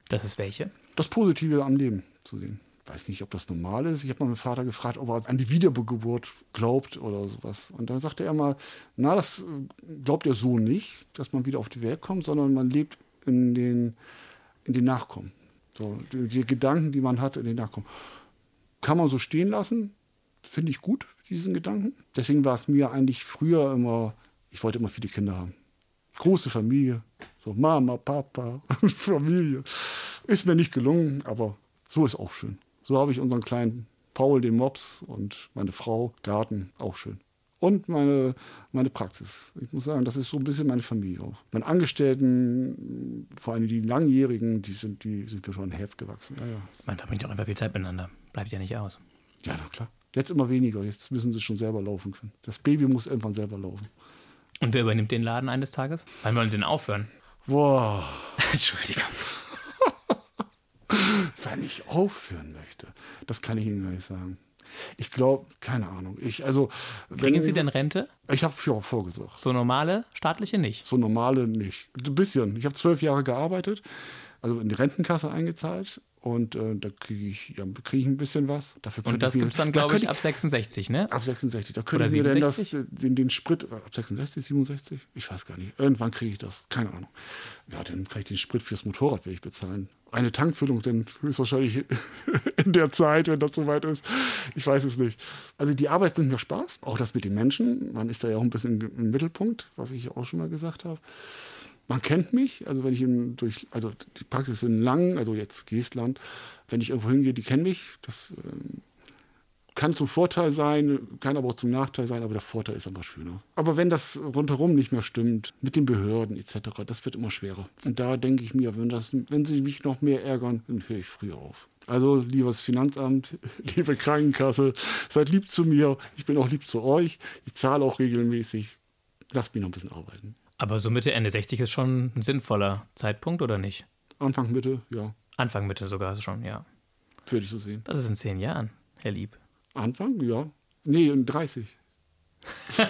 Speaker 1: Das ist welche?
Speaker 2: Das Positive am Leben zu sehen. Weiß nicht, ob das normal ist. Ich habe mal meinen Vater gefragt, ob er an die Wiedergeburt glaubt oder sowas. Und dann sagte er mal, na, das äh, glaubt er so nicht, dass man wieder auf die Welt kommt, sondern man lebt in den, in den Nachkommen. So, die, die Gedanken, die man hat in den Nachkommen. Kann man so stehen lassen, finde ich gut, diesen Gedanken. Deswegen war es mir eigentlich früher immer, ich wollte immer viele Kinder haben. Große Familie, so Mama, Papa, [laughs] Familie. Ist mir nicht gelungen, aber so ist auch schön. So habe ich unseren kleinen Paul, den Mops und meine Frau, Garten, auch schön. Und meine, meine Praxis. Ich muss sagen, das ist so ein bisschen meine Familie auch. Meine Angestellten, vor allem die Langjährigen, die sind, die sind mir schon ein Herz gewachsen. Ja, ja.
Speaker 1: Man verbringt auch einfach viel Zeit miteinander. Bleibt ja nicht aus.
Speaker 2: Ja, na klar. Jetzt immer weniger. Jetzt müssen sie schon selber laufen können. Das Baby muss irgendwann selber laufen.
Speaker 1: Und wer übernimmt den Laden eines Tages? Wann wollen Sie denn aufhören?
Speaker 2: Boah, [laughs]
Speaker 1: Entschuldigung.
Speaker 2: Wenn ich aufhören möchte, das kann ich Ihnen gar nicht sagen. Ich glaube, keine Ahnung. Ich, also,
Speaker 1: Kriegen Sie denn Rente?
Speaker 2: Ich habe für vorgesorgt.
Speaker 1: So normale, staatliche nicht.
Speaker 2: So normale nicht. Ein bisschen. Ich habe zwölf Jahre gearbeitet, also in die Rentenkasse eingezahlt. Und äh, da kriege ich, ja, krieg ich ein bisschen was. Dafür
Speaker 1: Und das
Speaker 2: ich
Speaker 1: gibt es dann,
Speaker 2: da
Speaker 1: glaube ich,
Speaker 2: könnte
Speaker 1: ab 66, ne?
Speaker 2: Ab 66. Da könnte
Speaker 1: Oder
Speaker 2: ich mir denn das,
Speaker 1: 67?
Speaker 2: den, den Sprit, ab 66, 67? Ich weiß gar nicht. Irgendwann kriege ich das. Keine Ahnung. Ja, dann kann ich den Sprit fürs Motorrad werde ich bezahlen. Eine Tankfüllung dann höchstwahrscheinlich [laughs] in der Zeit, wenn das soweit ist. Ich weiß es nicht. Also die Arbeit bringt mir Spaß. Auch das mit den Menschen. Man ist da ja auch ein bisschen im Mittelpunkt, was ich ja auch schon mal gesagt habe. Man kennt mich, also wenn ich in, durch, also die Praxis in Langen, also jetzt Geestland, wenn ich irgendwo hingehe, die kennen mich. Das ähm, kann zum Vorteil sein, kann aber auch zum Nachteil sein, aber der Vorteil ist einfach schöner. Aber wenn das rundherum nicht mehr stimmt, mit den Behörden etc., das wird immer schwerer. Und da denke ich mir, wenn, das, wenn sie mich noch mehr ärgern, dann höre ich früher auf. Also, liebes Finanzamt, [laughs] liebe Krankenkasse, seid lieb zu mir. Ich bin auch lieb zu euch. Ich zahle auch regelmäßig. Lasst mich noch ein bisschen arbeiten.
Speaker 1: Aber so Mitte, Ende 60 ist schon ein sinnvoller Zeitpunkt, oder nicht?
Speaker 2: Anfang, Mitte, ja.
Speaker 1: Anfang, Mitte sogar schon, ja.
Speaker 2: Würde ich so sehen.
Speaker 1: Das ist in zehn Jahren, Herr Lieb.
Speaker 2: Anfang, ja. Nee, in 30. [laughs]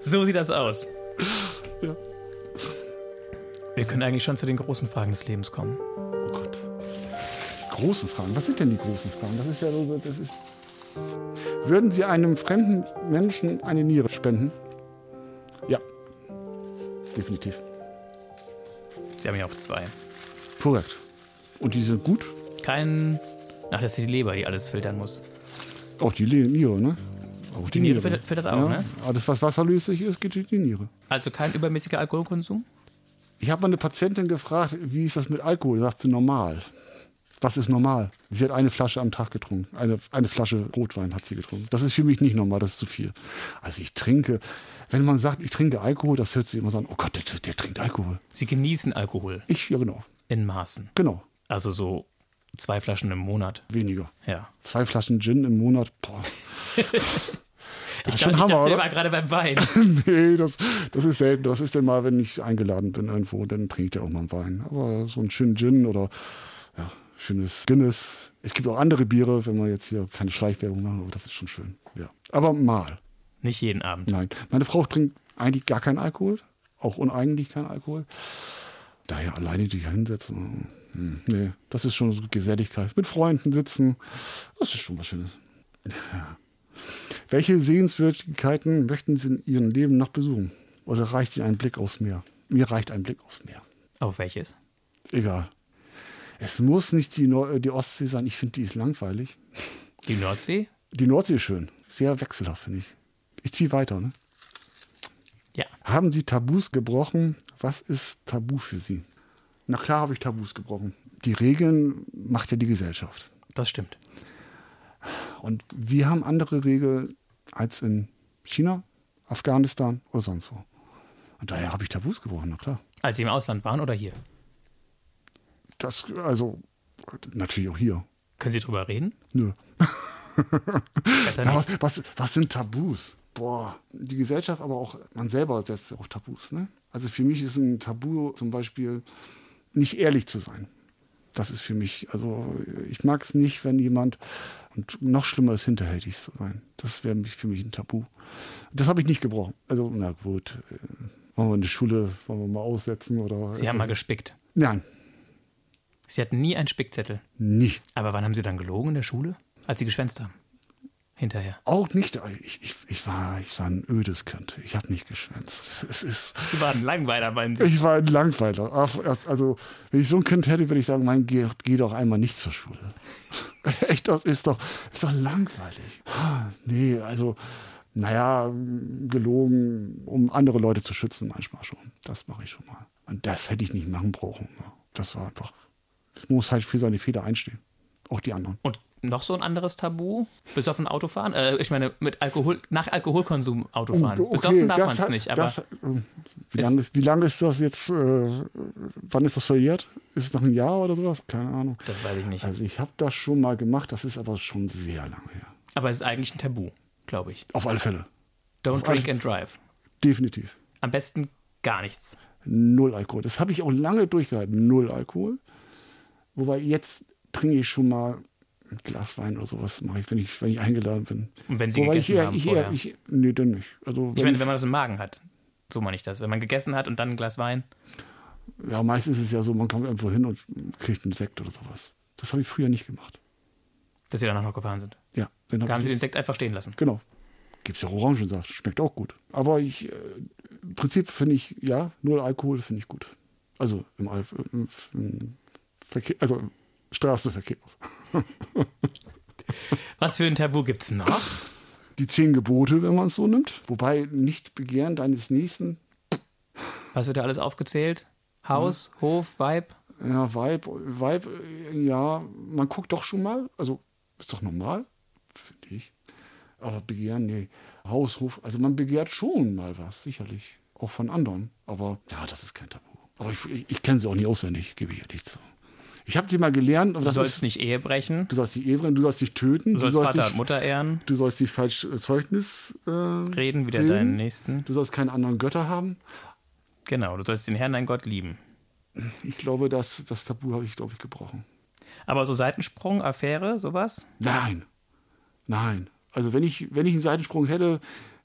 Speaker 1: so sieht das aus.
Speaker 2: Ja.
Speaker 1: Wir können eigentlich schon zu den großen Fragen des Lebens kommen.
Speaker 2: Oh Gott. Die großen Fragen. Was sind denn die großen Fragen? Das ist ja so, das ist. Würden Sie einem fremden Menschen eine Niere spenden? Ja. Definitiv.
Speaker 1: Sie haben ja auch zwei.
Speaker 2: Korrekt. Und die sind gut?
Speaker 1: Kein. Ach, das ist die Leber, die alles filtern muss.
Speaker 2: Auch die Le Niere, ne? Auch
Speaker 1: Die Niere filtert, filtert auch,
Speaker 2: ja.
Speaker 1: ne?
Speaker 2: Alles, was wasserlöslich ist, geht in die Niere.
Speaker 1: Also kein übermäßiger Alkoholkonsum?
Speaker 2: Ich habe mal eine Patientin gefragt, wie ist das mit Alkohol? Sagt sie normal. Was ist normal? Sie hat eine Flasche am Tag getrunken. Eine, eine Flasche Rotwein hat sie getrunken. Das ist für mich nicht normal, das ist zu viel. Also ich trinke, wenn man sagt, ich trinke Alkohol, das hört sich immer so an, oh Gott, der, der trinkt Alkohol.
Speaker 1: Sie genießen Alkohol
Speaker 2: Ich, ja genau.
Speaker 1: in Maßen.
Speaker 2: Genau.
Speaker 1: Also so zwei Flaschen im Monat.
Speaker 2: Weniger.
Speaker 1: Ja.
Speaker 2: Zwei Flaschen Gin im Monat, boah. [laughs]
Speaker 1: Ich,
Speaker 2: schon
Speaker 1: dachte, ich
Speaker 2: Hammer,
Speaker 1: dachte,
Speaker 2: oder?
Speaker 1: der war gerade beim Wein. [laughs]
Speaker 2: nee, das, das ist selten. Das ist dann mal, wenn ich eingeladen bin irgendwo, dann trinke ich ja auch mal einen Wein. Aber so einen schönen Gin oder ja, schönes Guinness. Es gibt auch andere Biere, wenn man jetzt hier keine Schleichwerbung machen, aber das ist schon schön. Ja. Aber mal.
Speaker 1: Nicht jeden Abend.
Speaker 2: Nein. Meine Frau trinkt eigentlich gar keinen Alkohol, auch uneigentlich keinen Alkohol. Daher alleine dich hinsetzen. Hm, nee, das ist schon so Geselligkeit. Mit Freunden sitzen, das ist schon was Schönes. Ja. Welche Sehenswürdigkeiten möchten Sie in Ihrem Leben noch besuchen? Oder reicht Ihnen ein Blick aufs Meer? Mir reicht ein Blick aufs Meer.
Speaker 1: Auf welches?
Speaker 2: Egal. Es muss nicht die, Neu die Ostsee sein. Ich finde, die ist langweilig.
Speaker 1: Die Nordsee?
Speaker 2: Die Nordsee ist schön. Sehr wechselhaft, finde ich. Ich ziehe weiter. Ne?
Speaker 1: Ja.
Speaker 2: Haben Sie Tabus gebrochen? Was ist Tabu für Sie? Na klar habe ich Tabus gebrochen. Die Regeln macht ja die Gesellschaft.
Speaker 1: Das stimmt.
Speaker 2: Und wir haben andere Regeln als in China, Afghanistan oder sonst wo. Und daher habe ich Tabus gebrochen, na klar.
Speaker 1: Als Sie im Ausland waren oder hier?
Speaker 2: Das, also, natürlich auch hier.
Speaker 1: Können Sie drüber reden?
Speaker 2: Nö. Na, [laughs] was, was, was sind Tabus? Boah, die Gesellschaft, aber auch man selber setzt auch Tabus. Ne? Also für mich ist ein Tabu zum Beispiel nicht ehrlich zu sein. Das ist für mich, also ich mag es nicht, wenn jemand, und noch schlimmer ist, hinterhältig zu sein. Das wäre für mich ein Tabu. Das habe ich nicht gebrochen. Also, na gut, äh, wollen wir in der Schule, wollen wir mal aussetzen oder.
Speaker 1: Sie haben mal gespickt.
Speaker 2: Nein,
Speaker 1: Sie hatten nie einen Spickzettel.
Speaker 2: nie.
Speaker 1: Aber wann haben Sie dann gelogen in der Schule? Als Sie geschwänzt haben. Hinterher.
Speaker 2: Auch nicht. Ich, ich, ich, war, ich war ein ödes Kind. Ich habe nicht geschwänzt. Es ist.
Speaker 1: Sie waren Langweiler, meinen Sie?
Speaker 2: Ich war ein Langweiler. Also, wenn ich so ein Kind hätte, würde ich sagen, mein, geh, geh doch einmal nicht zur Schule. [laughs] Echt, das ist doch, ist doch langweilig. Nee, also, naja, gelogen, um andere Leute zu schützen, manchmal schon. Das mache ich schon mal. Und das hätte ich nicht machen brauchen. Das war einfach, muss halt für seine Fehler einstehen. Auch die anderen.
Speaker 1: Und noch so ein anderes Tabu? Besoffen Autofahren? Äh, ich meine, mit Alkohol, nach Alkoholkonsum Autofahren.
Speaker 2: Oh,
Speaker 1: Besoffen darf man es nicht, aber
Speaker 2: das, äh, wie lange ist, lang ist das jetzt? Äh, wann ist das verjährt? Ist es noch ein Jahr oder sowas? Keine Ahnung.
Speaker 1: das weiß ich nicht.
Speaker 2: Also ich habe das schon mal gemacht, das ist aber schon sehr lange her.
Speaker 1: Aber es ist eigentlich ein Tabu, glaube ich.
Speaker 2: Auf alle Fälle.
Speaker 1: Don't
Speaker 2: Auf alle-
Speaker 1: drink and drive.
Speaker 2: Definitiv.
Speaker 1: Am besten gar nichts.
Speaker 2: Null Alkohol. Das habe ich auch lange durchgehalten. Null Alkohol. Wobei jetzt trinke ich schon mal ein Glas Wein oder sowas, mache ich, wenn ich, wenn ich eingeladen bin.
Speaker 1: Und wenn Sie
Speaker 2: Wobei
Speaker 1: gegessen
Speaker 2: ich
Speaker 1: haben
Speaker 2: ich
Speaker 1: vorher.
Speaker 2: ich, nee, dann nicht. Also
Speaker 1: Ich
Speaker 2: wenn
Speaker 1: meine, wenn man das im Magen hat. So meine ich das. Wenn man gegessen hat und dann ein Glas Wein.
Speaker 2: ja, meistens ist es ja so, man kommt irgendwo hin und kriegt einen Sekt oder sowas. Das habe ich früher nicht gemacht.
Speaker 1: Dass Sie danach noch gefahren sind.
Speaker 2: Ja, dann
Speaker 1: Da
Speaker 2: hab
Speaker 1: haben Sie den Sekt einfach stehen lassen.
Speaker 2: Genau. Gibt es ja Orangensaft, schmeckt auch gut. Aber ich, äh, im Prinzip finde ich, ja, null Alkohol finde ich gut. Also im, im, im Verkehr, also Straßenverkehr. [laughs]
Speaker 1: Was für ein Tabu gibt es noch?
Speaker 2: Die zehn Gebote, wenn man es so nimmt. Wobei nicht begehren deines Nächsten.
Speaker 1: Was wird da alles aufgezählt? Haus, mhm. Hof, Weib?
Speaker 2: Ja, Weib, Weib, ja, man guckt doch schon mal. Also ist doch normal, finde ich. Aber begehren, nee. Haus, Hof, also man begehrt schon mal was, sicherlich. Auch von anderen. Aber ja, das ist kein Tabu. Aber ich, ich, ich kenne sie auch nicht auswendig, gebe ich ehrlich zu. Ich habe sie mal gelernt.
Speaker 1: Du sollst ist, nicht Ehe brechen.
Speaker 2: Du sollst die Ehe brechen, du sollst dich töten.
Speaker 1: Du sollst, du sollst Vater und Mutter ehren.
Speaker 2: Du sollst dich falsch äh, Zeugnis äh,
Speaker 1: reden, wieder reden. deinen Nächsten.
Speaker 2: Du sollst keine anderen Götter haben.
Speaker 1: Genau, du sollst den Herrn, dein Gott, lieben.
Speaker 2: Ich glaube, das, das Tabu habe ich, glaube ich, gebrochen.
Speaker 1: Aber so Seitensprung, Affäre, sowas?
Speaker 2: Nein. Nein. Also wenn ich, wenn ich einen Seitensprung hätte,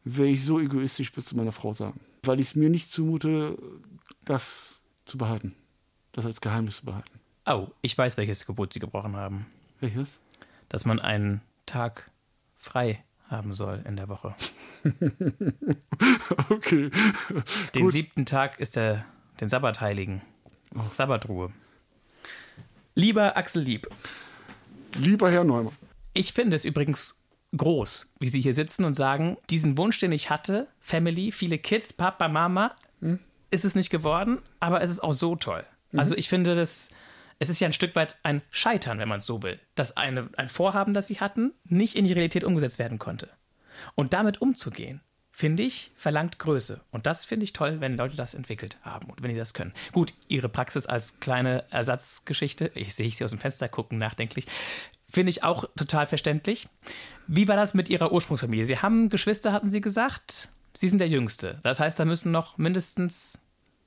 Speaker 2: wäre ich so egoistisch, würde zu meiner Frau sagen. Weil ich es mir nicht zumute, das zu behalten. Das als Geheimnis zu behalten.
Speaker 1: Oh, ich weiß, welches Gebot Sie gebrochen haben.
Speaker 2: Welches?
Speaker 1: Dass man einen Tag frei haben soll in der Woche. [laughs]
Speaker 2: okay.
Speaker 1: Den Gut. siebten Tag ist der, den Sabbat heiligen. Oh. Sabbatruhe. Lieber Axel Lieb.
Speaker 2: Lieber Herr Neumann.
Speaker 1: Ich finde es übrigens groß, wie Sie hier sitzen und sagen, diesen Wunsch, den ich hatte, Family, viele Kids, Papa, Mama, hm? ist es nicht geworden, aber es ist auch so toll. Mhm. Also ich finde das, es ist ja ein Stück weit ein Scheitern, wenn man es so will, dass eine, ein Vorhaben, das sie hatten, nicht in die Realität umgesetzt werden konnte. Und damit umzugehen, finde ich, verlangt Größe. Und das finde ich toll, wenn Leute das entwickelt haben und wenn sie das können. Gut, ihre Praxis als kleine Ersatzgeschichte, ich sehe sie aus dem Fenster gucken, nachdenklich, finde ich auch total verständlich. Wie war das mit ihrer Ursprungsfamilie? Sie haben Geschwister, hatten sie gesagt. Sie sind der Jüngste. Das heißt, da müssen noch mindestens,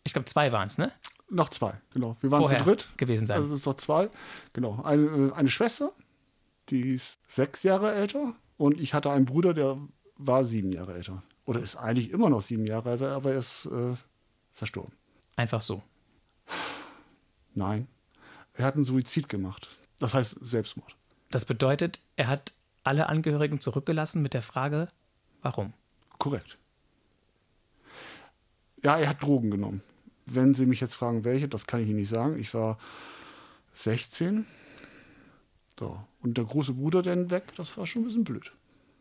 Speaker 1: ich glaube, zwei waren es, ne?
Speaker 2: Noch zwei, genau. Wir waren
Speaker 1: Vorher
Speaker 2: zu dritt.
Speaker 1: gewesen sein.
Speaker 2: Also es ist noch zwei. Genau. Eine, äh, eine Schwester, die ist sechs Jahre älter. Und ich hatte einen Bruder, der war sieben Jahre älter. Oder ist eigentlich immer noch sieben Jahre älter, aber er ist äh, verstorben.
Speaker 1: Einfach so.
Speaker 2: Nein. Er hat einen Suizid gemacht. Das heißt Selbstmord.
Speaker 1: Das bedeutet, er hat alle Angehörigen zurückgelassen mit der Frage, warum?
Speaker 2: Korrekt. Ja, er hat Drogen genommen. Wenn Sie mich jetzt fragen, welche, das kann ich Ihnen nicht sagen. Ich war 16. So. Und der große Bruder dann weg, das war schon ein bisschen blöd.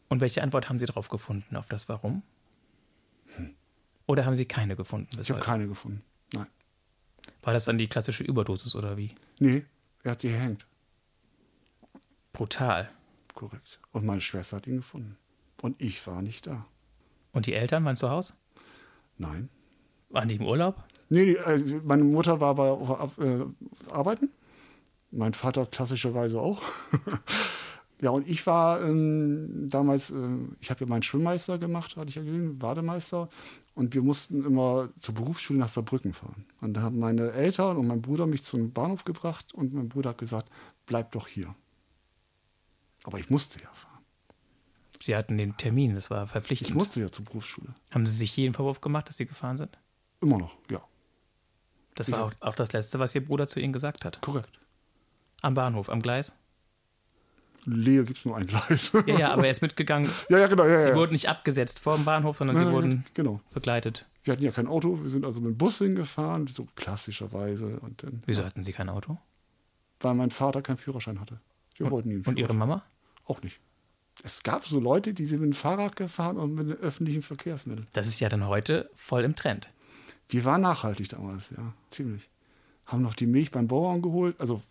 Speaker 1: Und welche Antwort haben Sie darauf gefunden, auf das Warum? Hm. Oder haben Sie keine gefunden?
Speaker 2: ich habe keine gefunden. Nein.
Speaker 1: War das dann die klassische Überdosis oder wie?
Speaker 2: Nee, er hat sie gehängt.
Speaker 1: Brutal.
Speaker 2: Korrekt. Und meine Schwester hat ihn gefunden. Und ich war nicht da.
Speaker 1: Und die Eltern waren zu Hause?
Speaker 2: Nein.
Speaker 1: Waren die im Urlaub?
Speaker 2: Nee, äh, meine Mutter war bei äh, Arbeiten. Mein Vater klassischerweise auch. [laughs] ja, und ich war ähm, damals, äh, ich habe ja meinen Schwimmmeister gemacht, hatte ich ja gesehen, Bademeister. Und wir mussten immer zur Berufsschule nach Saarbrücken fahren. Und da haben meine Eltern und mein Bruder mich zum Bahnhof gebracht und mein Bruder hat gesagt, bleib doch hier. Aber ich musste ja fahren.
Speaker 1: Sie hatten den Termin, das war verpflichtend.
Speaker 2: Ich musste ja zur Berufsschule.
Speaker 1: Haben Sie sich jeden Vorwurf gemacht, dass Sie gefahren sind?
Speaker 2: Immer noch, ja.
Speaker 1: Das war auch, auch, das Letzte, was Ihr Bruder zu Ihnen gesagt hat.
Speaker 2: Korrekt.
Speaker 1: Am Bahnhof, am Gleis?
Speaker 2: Lehe gibt es nur ein Gleis.
Speaker 1: ja, ja, aber er ist [laughs] mitgegangen.
Speaker 2: Ja, ja, genau. Ja,
Speaker 1: sie
Speaker 2: ja.
Speaker 1: wurden nicht abgesetzt vor dem Bahnhof, sondern nein, sie wurden
Speaker 2: genau.
Speaker 1: begleitet.
Speaker 2: Wir hatten ja kein Auto, wir sind also mit dem Bus hingefahren, so klassischerweise. Und dann,
Speaker 1: Wieso hatten Sie kein Auto?
Speaker 2: Weil mein Vater keinen Führerschein hatte. Wir
Speaker 1: und,
Speaker 2: wollten ihn
Speaker 1: Und Ihre Mama?
Speaker 2: Auch nicht. Es gab so Leute, die sind mit dem Fahrrad gefahren und mit öffentlichen Verkehrsmitteln.
Speaker 1: Das ist ja dann heute voll im Trend.
Speaker 2: Wir waren nachhaltig damals, ja, ziemlich. Haben noch die Milch beim Bauern geholt, also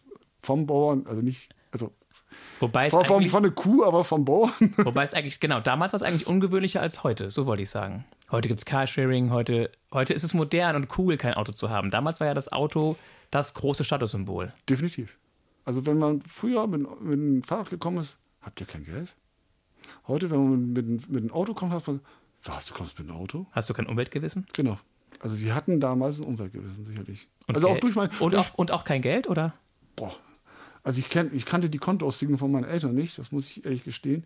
Speaker 2: vom Bauern, also nicht, also
Speaker 1: Wobei es
Speaker 2: von, von, von einer Kuh, aber vom Bauern. [laughs]
Speaker 1: Wobei es eigentlich, genau, damals war es eigentlich ungewöhnlicher als heute, so wollte ich sagen. Heute gibt es Carsharing, heute, heute ist es modern und cool, kein Auto zu haben. Damals war ja das Auto das große Statussymbol.
Speaker 2: Definitiv. Also wenn man früher mit, mit dem Fahrrad gekommen ist, habt ihr kein Geld? Heute, wenn man mit, mit dem Auto kommt, hat man, was, du kommst mit dem Auto?
Speaker 1: Hast du kein Umweltgewissen?
Speaker 2: Genau. Also wir hatten damals ein Umweltgewissen, sicherlich.
Speaker 1: Und
Speaker 2: also
Speaker 1: Geld?
Speaker 2: auch durch mein...
Speaker 1: Und,
Speaker 2: durch,
Speaker 1: auch, und auch kein Geld, oder?
Speaker 2: Boah. Also ich, kenn, ich kannte die Kontoauszüge von meinen Eltern nicht, das muss ich ehrlich gestehen.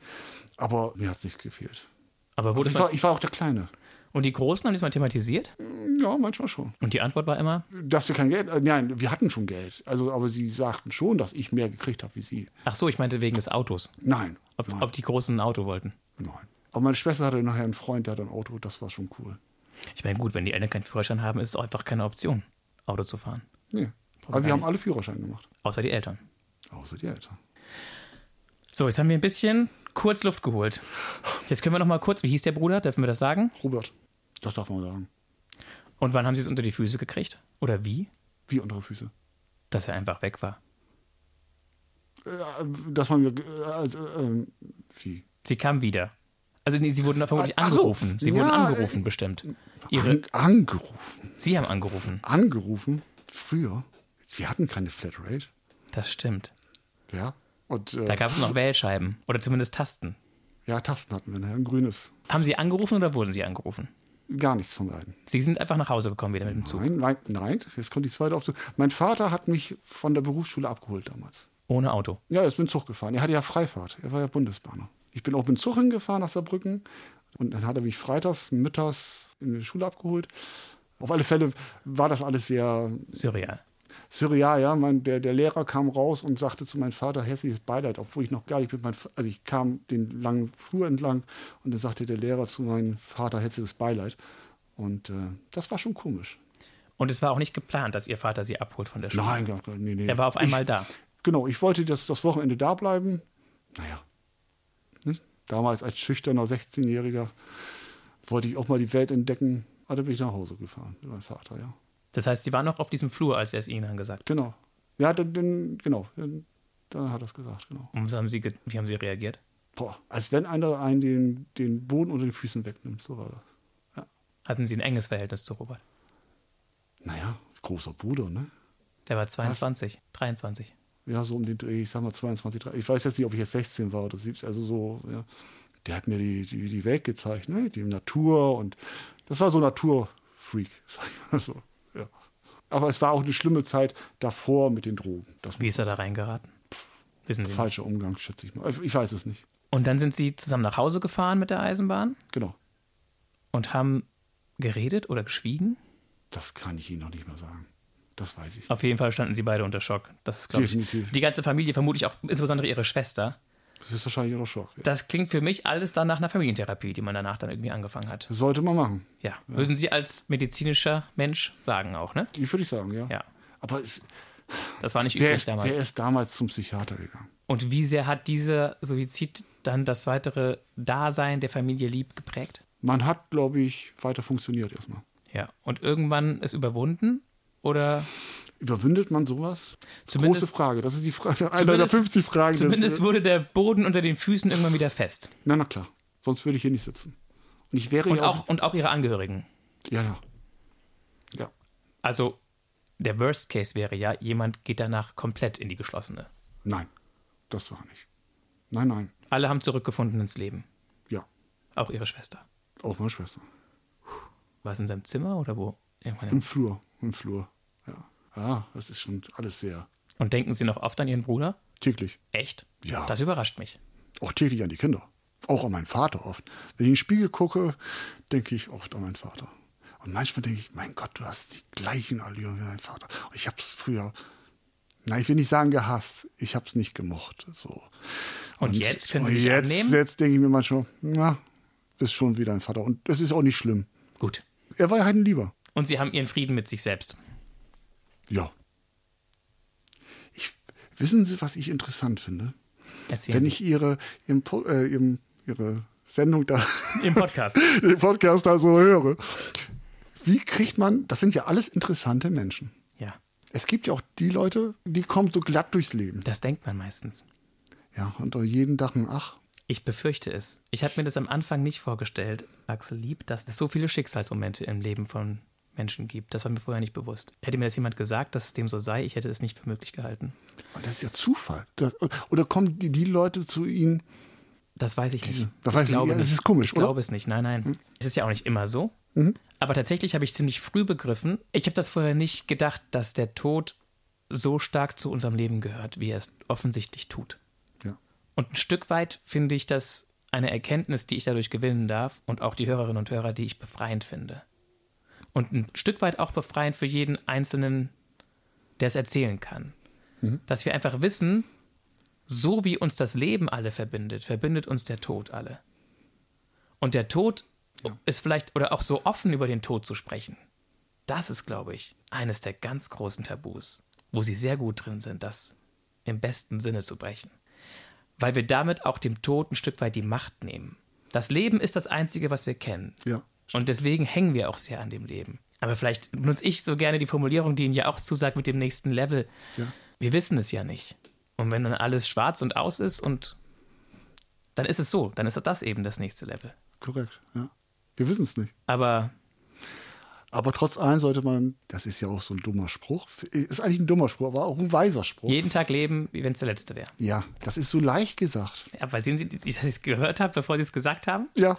Speaker 2: Aber mir hat es nichts gefehlt.
Speaker 1: Aber wurde
Speaker 2: ich, war, ich war auch der Kleine.
Speaker 1: Und die Großen haben das mal thematisiert?
Speaker 2: Ja, manchmal schon.
Speaker 1: Und die Antwort war immer?
Speaker 2: Dass wir kein Geld, äh, nein, wir hatten schon Geld. Also, aber sie sagten schon, dass ich mehr gekriegt habe wie sie.
Speaker 1: Ach so, ich meinte wegen des Autos.
Speaker 2: Nein.
Speaker 1: Ob,
Speaker 2: nein.
Speaker 1: ob die Großen ein Auto wollten?
Speaker 2: Nein. Aber meine Schwester hatte nachher einen Freund, der hat ein Auto, das war schon cool.
Speaker 1: Ich meine, gut, wenn die Eltern keinen Führerschein haben, ist es auch einfach keine Option, Auto zu fahren.
Speaker 2: Nee. Aber wir haben alle Führerschein gemacht.
Speaker 1: Außer die Eltern.
Speaker 2: Außer die Eltern.
Speaker 1: So, jetzt haben wir ein bisschen kurz Luft geholt. Jetzt können wir noch mal kurz, wie hieß der Bruder? Dürfen wir das sagen?
Speaker 2: Robert. Das darf man sagen.
Speaker 1: Und wann haben Sie es unter die Füße gekriegt? Oder wie?
Speaker 2: Wie untere Füße.
Speaker 1: Dass er einfach weg war.
Speaker 2: Äh, dass man mir. Äh, äh, wie?
Speaker 1: Sie kam wieder. Also nee, Sie wurden vermutlich
Speaker 2: Ach so,
Speaker 1: angerufen. Sie wurden
Speaker 2: ja,
Speaker 1: angerufen, bestimmt. Ihre,
Speaker 2: An, angerufen.
Speaker 1: Sie haben angerufen.
Speaker 2: Angerufen. Früher. Wir hatten keine Flatrate.
Speaker 1: Das stimmt.
Speaker 2: Ja. Und äh,
Speaker 1: Da gab es noch Wählscheiben. Oder zumindest Tasten.
Speaker 2: ja, Tasten hatten wir, ne? ein grünes.
Speaker 1: Haben Sie angerufen oder wurden Sie angerufen?
Speaker 2: Gar nichts von beiden.
Speaker 1: Sie sind einfach nach Hause gekommen wieder mit dem Zug.
Speaker 2: Nein, nein, nein. Jetzt kommt die zweite Option. Mein Vater hat mich von der Berufsschule abgeholt damals.
Speaker 1: Ohne Auto.
Speaker 2: Ja, mit dem Zug gefahren. Er hatte ja Freifahrt. Er war ja Bundesbahner. Ich bin auch mit dem Zug hingefahren nach Saarbrücken. Und dann hat er mich freitags, mittags in die Schule abgeholt. Auf alle Fälle war das alles sehr
Speaker 1: Surreal.
Speaker 2: surreal. Ja? Mein, der, der Lehrer kam raus und sagte zu meinem Vater hässliches Beileid, obwohl ich noch gar nicht mit meinem, also ich kam den langen Flur entlang und dann sagte der Lehrer zu meinem Vater hässliches Beileid. Und äh, das war schon komisch.
Speaker 1: Und es war auch nicht geplant, dass Ihr Vater Sie abholt von der Schule.
Speaker 2: Nein, gar- gar- nee.
Speaker 1: Er war auf einmal
Speaker 2: ich,
Speaker 1: da.
Speaker 2: Genau, ich wollte das, das Wochenende da bleiben. Naja? Damals als schüchterner 16-Jähriger wollte ich auch mal die Welt entdecken. Also bin ich nach Hause gefahren mit meinem Vater, ja.
Speaker 1: Das heißt, Sie waren noch auf diesem Flur, als er es Ihnen dann gesagt hat.
Speaker 2: Genau. Ja, dann, dann genau. Dann, dann hat er es gesagt, genau.
Speaker 1: Und was haben Sie, wie haben Sie reagiert?
Speaker 2: Boah, als wenn einer einen den, den Boden unter den Füßen wegnimmt, so war das.
Speaker 1: Hatten Sie ein enges Verhältnis zu Robert?
Speaker 2: Naja, großer Bruder, ne?
Speaker 1: Der war 22, 23.
Speaker 2: Ja, so um den Dreh, ich sag mal 22, 23. Ich weiß jetzt nicht, ob ich jetzt 16 war oder 17, also so, ja. Der hat mir die, die, die Welt gezeigt, ne? Die Natur und das war so Naturfreak, [laughs] sag ich mal so. Ja. Aber es war auch eine schlimme Zeit davor mit den Drogen. Das
Speaker 1: Wie ist er da reingeraten? Wissen Sie nicht.
Speaker 2: falscher Umgang, schätze ich mal. Ich weiß es nicht.
Speaker 1: Und dann sind Sie zusammen nach Hause gefahren mit der Eisenbahn
Speaker 2: Genau.
Speaker 1: und haben geredet oder geschwiegen?
Speaker 2: Das kann ich Ihnen noch nicht mal sagen. Das weiß ich.
Speaker 1: Auf jeden Fall standen Sie beide unter Schock. Das ist, glaube ich,
Speaker 2: Definitiv.
Speaker 1: die ganze Familie, vermutlich auch insbesondere Ihre Schwester.
Speaker 2: Das ist wahrscheinlich auch Schock. Ja.
Speaker 1: Das klingt für mich alles dann nach einer Familientherapie, die man danach dann irgendwie angefangen hat.
Speaker 2: Das sollte man machen.
Speaker 1: Ja. Würden Sie als medizinischer Mensch sagen auch, ne?
Speaker 2: Die würde ich sagen, ja.
Speaker 1: Ja.
Speaker 2: Aber es,
Speaker 1: Das war nicht üblich
Speaker 2: ist,
Speaker 1: damals.
Speaker 2: wer ist damals zum Psychiater gegangen?
Speaker 1: Und wie sehr hat dieser Suizid dann das weitere Dasein der Familie Lieb geprägt?
Speaker 2: Man hat, glaube ich, weiter funktioniert erstmal.
Speaker 1: Ja. Und irgendwann ist überwunden? Oder
Speaker 2: Überwindet man sowas?
Speaker 1: Zumindest-
Speaker 2: Große Frage. Das ist die Frage, eine der
Speaker 1: Zumindest-
Speaker 2: 50 Fragen. des-
Speaker 1: zumindest wurde der Boden unter den Füßen irgendwann wieder fest.
Speaker 2: na, na klar. Sonst würde ich hier nicht sitzen. Und ich wäre
Speaker 1: Und
Speaker 2: ja
Speaker 1: auch, und auch ihre Angehörigen.
Speaker 2: Ja, ja. Ja.
Speaker 1: Also der Worst Case wäre ja, jemand geht danach komplett in die geschlossene.
Speaker 2: Nein. Das war nicht. Nein, nein.
Speaker 1: Alle haben zurückgefunden ins Leben.
Speaker 2: Ja.
Speaker 1: Auch ihre Schwester.
Speaker 2: Auch meine Schwester.
Speaker 1: War es in seinem Zimmer oder wo? Irgendwann
Speaker 2: Im Flur. Im Flur. Ja. Ja, das ist schon alles sehr
Speaker 1: Und denken Sie noch oft an Ihren Bruder?
Speaker 2: täglich.
Speaker 1: Echt?
Speaker 2: Ja.
Speaker 1: Das überrascht mich.
Speaker 2: Auch täglich an die Kinder. Auch an meinen Vater oft. Wenn ich in den Spiegel gucke, denke ich oft an meinen Vater. Und manchmal denke ich, mein Gott, du hast die gleichen Allüren wie dein Vater. Und ich habe es früher, na, ich will nicht sagen gehasst, ich habe es nicht gemocht. So.
Speaker 1: Und jetzt können Sie
Speaker 2: und
Speaker 1: sich
Speaker 2: jetzt,
Speaker 1: annehmen?
Speaker 2: Jetzt denke ich mir manchmal, na, bist schon wie dein Vater. Und das ist auch nicht schlimm.
Speaker 1: Gut.
Speaker 2: Er war ja halt ein Lieber.
Speaker 1: Und Sie haben Ihren Frieden mit sich selbst.
Speaker 2: Ja. Ich, wissen Sie, was ich interessant finde?
Speaker 1: Erzählen
Speaker 2: Wenn
Speaker 1: Sie.
Speaker 2: ich Ihre, Ihren äh, Ihren, Ihre Sendung da [laughs]
Speaker 1: Im Podcast. [laughs]
Speaker 2: den Podcast da so höre. Wie kriegt man, das sind ja alles interessante Menschen.
Speaker 1: Ja.
Speaker 2: Es gibt ja auch die Leute, die kommen so glatt durchs Leben.
Speaker 1: Das denkt man meistens.
Speaker 2: Ja, unter jeden Dach ein Ach.
Speaker 1: Ich befürchte es. Ich habe mir das am Anfang nicht vorgestellt, Axel Lieb, dass es so viele Schicksalsmomente im Leben von Menschen gibt. Das war mir vorher nicht bewusst. Hätte mir das jemand gesagt, dass es dem so sei, ich hätte es nicht für möglich gehalten.
Speaker 2: Aber das ist ja Zufall. Das, oder kommen die, die Leute zu Ihnen?
Speaker 1: Das weiß ich nicht.
Speaker 2: Das
Speaker 1: ich
Speaker 2: weiß ich nicht. Ja, das
Speaker 1: nicht.
Speaker 2: ist komisch,
Speaker 1: ich
Speaker 2: oder? Mhm.
Speaker 1: glaube es nicht. Nein, nein. Es ist ja auch nicht immer so. Aber tatsächlich habe ich ziemlich früh begriffen, ich habe das vorher nicht gedacht, dass der Tod so stark zu unserem Leben gehört, wie er es offensichtlich tut.
Speaker 2: Ja.
Speaker 1: Und ein Stück weit finde ich das eine Erkenntnis, die ich dadurch gewinnen darf und auch die Hörerinnen und Hörer, die ich befreiend finde. Und ein Stück weit auch befreiend für jeden Einzelnen, der es erzählen kann. Dass wir einfach wissen, so wie uns das Leben alle verbindet, verbindet uns der Tod alle. Und der Tod ist vielleicht, oder auch so offen über den Tod zu sprechen, das ist, glaube ich, eines der ganz großen Tabus, wo sie sehr gut drin sind, das im besten Sinne zu brechen. Weil wir damit auch dem Tod ein Stück weit die Macht nehmen. Das Leben ist das Einzige, was wir kennen.
Speaker 2: Ja.
Speaker 1: Und deswegen hängen wir auch sehr an dem Leben. Aber vielleicht benutze ich so gerne die Formulierung, die Ihnen ja auch zusagt mit dem nächsten Level.
Speaker 2: Ja.
Speaker 1: Wir wissen es ja nicht. Und wenn dann alles schwarz und aus ist und dann ist es so, dann ist das eben das nächste Level.
Speaker 2: Korrekt, ja. Wir wissen es nicht.
Speaker 1: Aber
Speaker 2: Aber trotz allem sollte man, das ist ja auch so ein dummer Spruch, ist eigentlich ein dummer Spruch, aber auch ein weiser Spruch.
Speaker 1: jeden Tag leben, wie wenn es der letzte wäre.
Speaker 2: Ja, das ist so leicht gesagt.
Speaker 1: Aber sehen Sie, wie ich es gehört habe, bevor Sie es gesagt haben?
Speaker 2: Ja,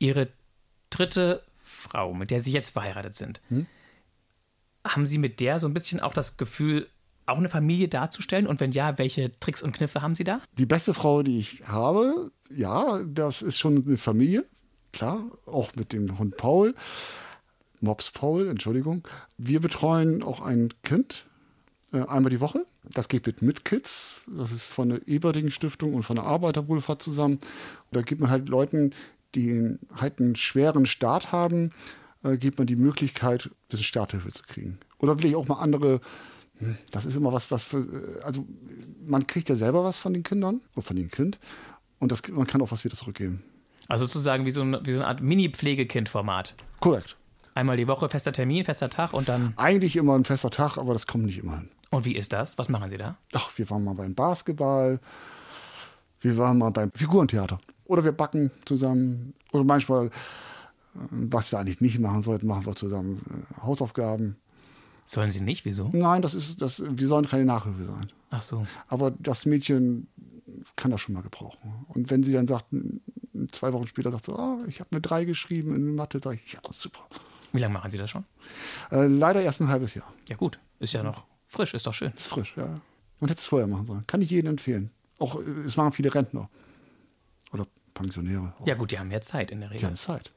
Speaker 1: Ihre dritte Frau, mit der Sie jetzt verheiratet sind, haben Sie mit der so ein bisschen auch das Gefühl, auch eine Familie darzustellen? Und wenn ja, welche Tricks und Kniffe haben Sie da?
Speaker 2: die beste Frau, die ich habe, ja, das ist schon eine Familie, klar, auch mit dem Hund Paul, Mops Paul, Entschuldigung. Wir betreuen auch ein Kind äh, einmal die Woche. Das geht mit Mitkids, das ist von der Eberding Stiftung und von der Arbeiterwohlfahrt zusammen. Und da gibt man halt Leuten, die halt einen schweren Start haben, äh, gibt man die Möglichkeit, diese Starthilfe zu kriegen. Oder will ich auch mal andere hm, das ist immer was, was für, äh, also man kriegt ja selber was von den Kindern oder von dem Kind und das, man kann auch was wieder zurückgeben.
Speaker 1: Also sozusagen wie so, ein, wie so eine Art Mini-Pflegekind-Format.
Speaker 2: Korrekt.
Speaker 1: Einmal die Woche fester Termin, fester Tag und dann.
Speaker 2: Eigentlich immer ein fester Tag, aber das kommt nicht immer hin.
Speaker 1: Und wie ist das? Was machen Sie da?
Speaker 2: Ach, wir waren mal beim Basketball, wir waren mal beim Figurentheater oder wir backen zusammen oder manchmal, äh, was wir eigentlich nicht machen sollten, machen wir zusammen äh, Hausaufgaben.
Speaker 1: Sollen Sie nicht? Wieso?
Speaker 2: Nein, das ist, das, wir sollen keine Nachhilfe sein.
Speaker 1: Ach so.
Speaker 2: Aber das Mädchen kann das schon mal gebrauchen. Und wenn sie dann sagt, zwei Wochen später sagt sie, oh, ich habe mir drei geschrieben in Mathe, sage ich, ja, super.
Speaker 1: Wie lange machen Sie das schon?
Speaker 2: Äh, leider erst ein halbes Jahr.
Speaker 1: Ja, gut. Ist ja noch frisch, ist doch schön.
Speaker 2: Ist frisch, ja. Man hätte es vorher machen sollen. Kann ich jedem empfehlen. Auch äh, es machen viele Rentner. Oder Pensionäre.
Speaker 1: Ja, gut, die haben mehr Zeit in der
Speaker 2: Die
Speaker 1: Regel.
Speaker 2: haben Zeit.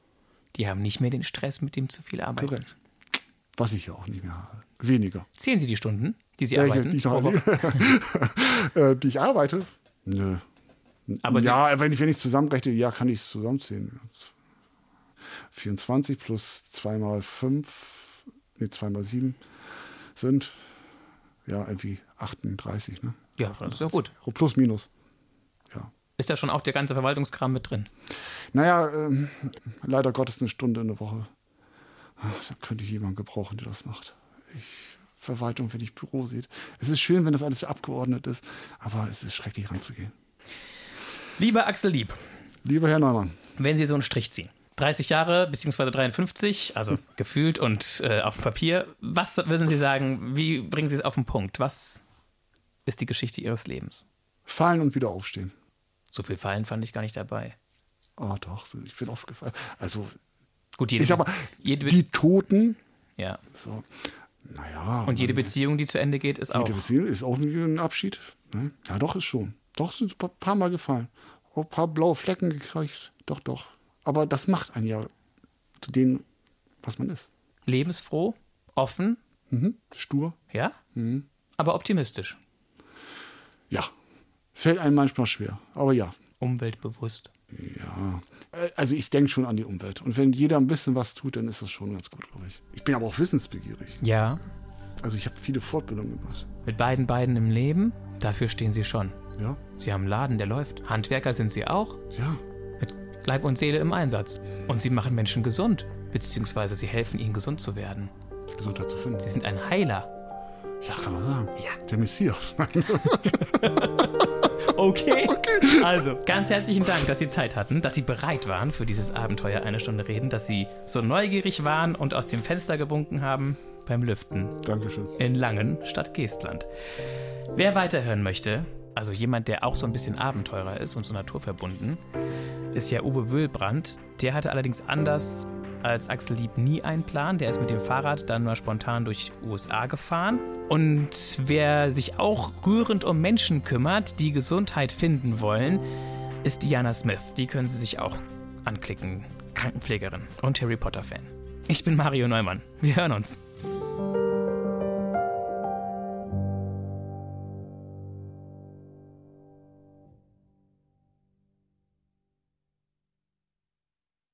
Speaker 1: Die haben nicht mehr den Stress mit dem zu viel Arbeit.
Speaker 2: Korrekt. Was ich ja auch nicht mehr habe. Weniger.
Speaker 1: Zählen Sie die Stunden, die Sie
Speaker 2: Ja,
Speaker 1: arbeiten?
Speaker 2: die, ich [laughs] äh, die ich arbeite? Nö.
Speaker 1: Aber
Speaker 2: ja, wenn ich, wenn ich zusammenrechne, ja, kann ich es zusammenzählen. 24 plus 2 mal 5, nee, 2 mal 7 sind ja irgendwie 38, ne?
Speaker 1: Ja, das ist ja gut.
Speaker 2: Plus, minus. Ja.
Speaker 1: Ist da schon auch der ganze Verwaltungskram mit drin?
Speaker 2: Naja, ähm, leider Gottes eine Stunde in der Woche. Ach, Da könnte ich jemanden gebrauchen, der das macht. Ich, Verwaltung, wenn ich Büro sehe. Es ist schön, wenn das alles abgeordnet ist, aber es ist schrecklich ranzugehen.
Speaker 1: Lieber Axel Lieb,
Speaker 2: Lieber Herr Neumann,
Speaker 1: wenn Sie so einen Strich ziehen, 30 Jahre beziehungsweise 53, also gefühlt und äh, auf dem Papier, was würden Sie sagen, wie bringen Sie es auf den Punkt? Was ist die Geschichte Ihres Lebens?
Speaker 2: fallen und wieder aufstehen.
Speaker 1: So viel Fallen fand ich gar nicht dabei.
Speaker 2: Oh doch, ich bin aufgefallen. Also,
Speaker 1: Gut, jede,
Speaker 2: ich sag mal,
Speaker 1: jede,
Speaker 2: die Toten,
Speaker 1: ja.
Speaker 2: so, naja.
Speaker 1: Und jede Beziehung, die zu Ende geht, ist auch.
Speaker 2: jede Beziehung ist auch ein Abschied. Ne? Ja, doch, ist schon. Doch, sind ein paar Mal gefallen. Auch ein paar blaue Flecken gekriegt. Doch, doch. Aber das macht einen ja zu dem, was man ist.
Speaker 1: lebensfroh, offen,
Speaker 2: Mhm. Stur.
Speaker 1: ja,
Speaker 2: Mhm.
Speaker 1: aber optimistisch,
Speaker 2: Ja. Fällt einem manchmal schwer. Aber ja.
Speaker 1: umweltbewusst.
Speaker 2: Ja. Äh, Also ich denke schon an die Umwelt. Und wenn jeder ein bisschen was tut, dann ist das schon ganz gut, glaube ich. Ich bin aber auch wissensbegierig.
Speaker 1: Ja,
Speaker 2: Also ich habe viele Fortbildungen gemacht.
Speaker 1: mit beiden Beinen im Leben, dafür stehen Sie schon.
Speaker 2: Ja.
Speaker 1: Sie haben einen Laden, der läuft. Handwerker sind Sie auch,
Speaker 2: Ja.
Speaker 1: mit Leib und Seele im Einsatz. Und Sie machen Menschen gesund, beziehungsweise Sie helfen ihnen gesund zu werden.
Speaker 2: Gesundheit zu finden.
Speaker 1: Sie sind ein Heiler.
Speaker 2: Ja, kann man sagen.
Speaker 1: Ja.
Speaker 2: Der Messias. [laughs] [laughs]
Speaker 1: Okay. Also, ganz herzlichen Dank, dass Sie Zeit hatten, dass Sie bereit waren für dieses Abenteuer eine Stunde reden, dass Sie so neugierig waren und aus dem Fenster gewunken haben beim Lüften
Speaker 2: Dankeschön.
Speaker 1: in Langen statt Geestland. Wer weiterhören möchte, also jemand, der auch so ein bisschen Abenteurer ist und so naturverbunden, ist ja Uwe Wöhlbrand. Der hatte allerdings anders als Axel Lieb nie einen Plan. Der ist mit dem Fahrrad dann mal spontan durch USA gefahren. Und wer sich auch rührend um Menschen kümmert, die Gesundheit finden wollen, ist Diana Smith. Die können Sie sich auch anklicken. Krankenpflegerin und Harry Potter-Fan. Ich bin Mario Neumann. Wir hören uns.